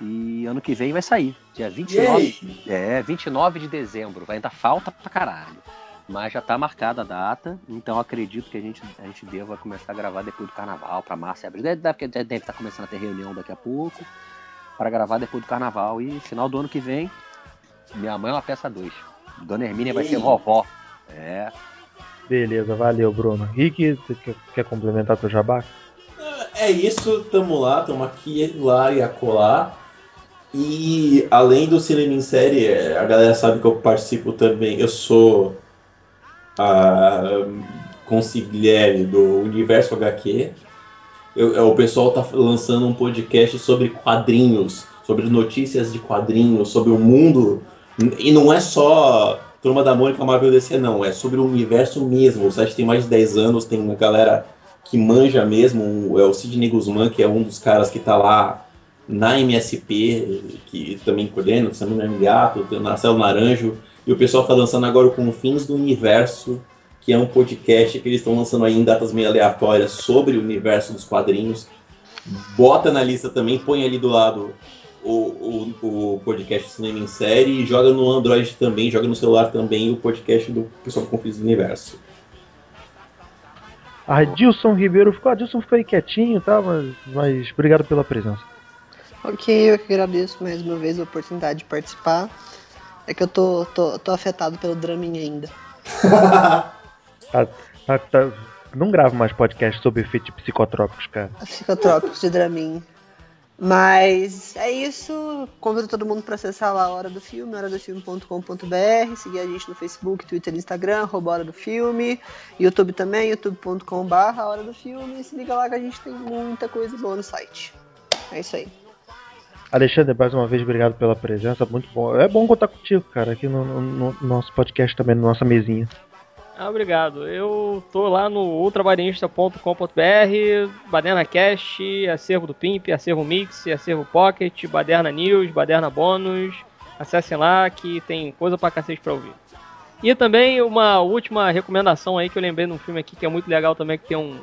E ano que vem vai sair, dia 29, é, 29 de dezembro. Vai ainda falta pra caralho. Mas já tá marcada a data, então acredito que a gente, a gente deva começar a gravar depois do carnaval, pra março e abril. Deve, deve, deve estar começando a ter reunião daqui a pouco, para gravar depois do carnaval. E final do ano que vem, minha mãe é uma peça 2. Dona Hermínia vai ser vovó. É. Beleza, valeu, Bruno. Rick, você quer, quer complementar teu jabá? É isso, tamo lá, tamo aqui, lá e acolá. E além do cinema em série, é, a galera sabe que eu participo também. Eu sou a consigliere do Universo HQ. Eu- eu- o pessoal tá lançando um podcast sobre quadrinhos, sobre notícias de quadrinhos, sobre o mundo. E não é só Turma da Mônica Marvel DC, não. É sobre o universo mesmo. O site tem mais de 10 anos, tem uma galera que manja mesmo. É o Sidney Guzman, que é um dos caras que tá lá na MSP, que também coordena, Samuel Gato, o Marcelo Naranjo. E o pessoal tá lançando agora o Confins do Universo, que é um podcast que eles estão lançando aí em datas meio aleatórias sobre o universo dos quadrinhos. Bota na lista também, põe ali do lado o, o, o podcast Cinema em Série e joga no Android também, joga no celular também o podcast do pessoal do Confins do Universo. A Dilson Ribeiro ficou. A Dilson ficou aí quietinho, tá? Mas, mas obrigado pela presença. Ok, eu que agradeço mais uma vez a oportunidade de participar. É que eu tô, tô, tô afetado pelo Dramin ainda. Tá- tá- tá- Não gravo mais podcast sobre efeitos psicotrópicos, cara. Psicotrópicos de Dramin. Mas é isso. Convido todo mundo para acessar lá a Hora do Filme, horadofilme.com.br, seguir a gente no Facebook, Twitter e Instagram, arroba Hora do Filme, YouTube também, youtube.com.br, Hora do Filme. Se liga lá que a gente tem muita coisa boa no site. É isso aí. Alexandre, mais uma vez, obrigado pela presença. Muito bom. É bom contar contigo, cara, aqui no, no- no nosso podcast também, na nossa mesinha. Ah, obrigado. Eu tô lá no ultrabadenista.com.br, Baderna Cash, acervo do Pimp, acervo Mix, acervo Pocket, Baderna News, Baderna Bônus. Acessem lá que tem coisa pra cacete pra ouvir. E também uma última recomendação aí que eu lembrei num filme aqui que é muito legal também, que tem um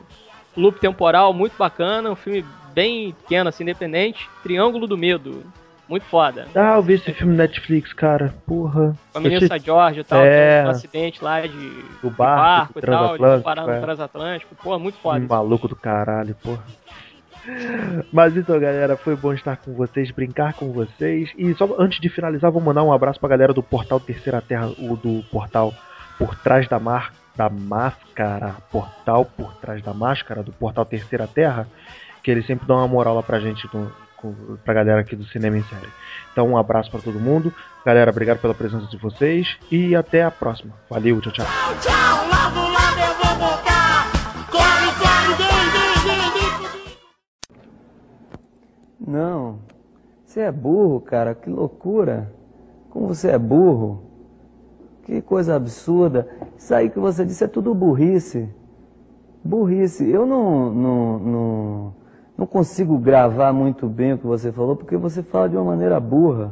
loop temporal muito bacana, um filme bem pequeno, assim, independente, Triângulo do Medo. Muito foda. Ah, eu vi esse filme Netflix, cara. Porra. Com a menina te- George e tal, É. um acidente lá de, Do barco, barco e tal, de parar no é. transatlântico. Pô, muito foda. Que maluco do caralho, porra. Mas então, galera, foi bom estar com vocês, brincar com vocês. E só antes de finalizar, vou mandar um abraço pra galera do Portal Terceira Terra, o do portal Por Trás da, Mar... da Máscara, portal Por Trás da Máscara, do Portal Terceira Terra, que eles sempre dão uma moral lá pra gente, no... com- pra galera aqui do Cinema em Série. Então, um abraço pra todo mundo. Galera, obrigado pela presença de vocês e até a próxima. Valeu, tchau, tchau. Tchau, logo, logo eu vou voltar. Corre, corre, vem, vem, vem, vem. Não. Você é burro, cara. Que loucura. Como você é burro. Que coisa absurda. Isso aí que você disse é tudo burrice. Burrice. Eu não, não, não, não consigo gravar muito bem o que você falou porque você fala de uma maneira burra.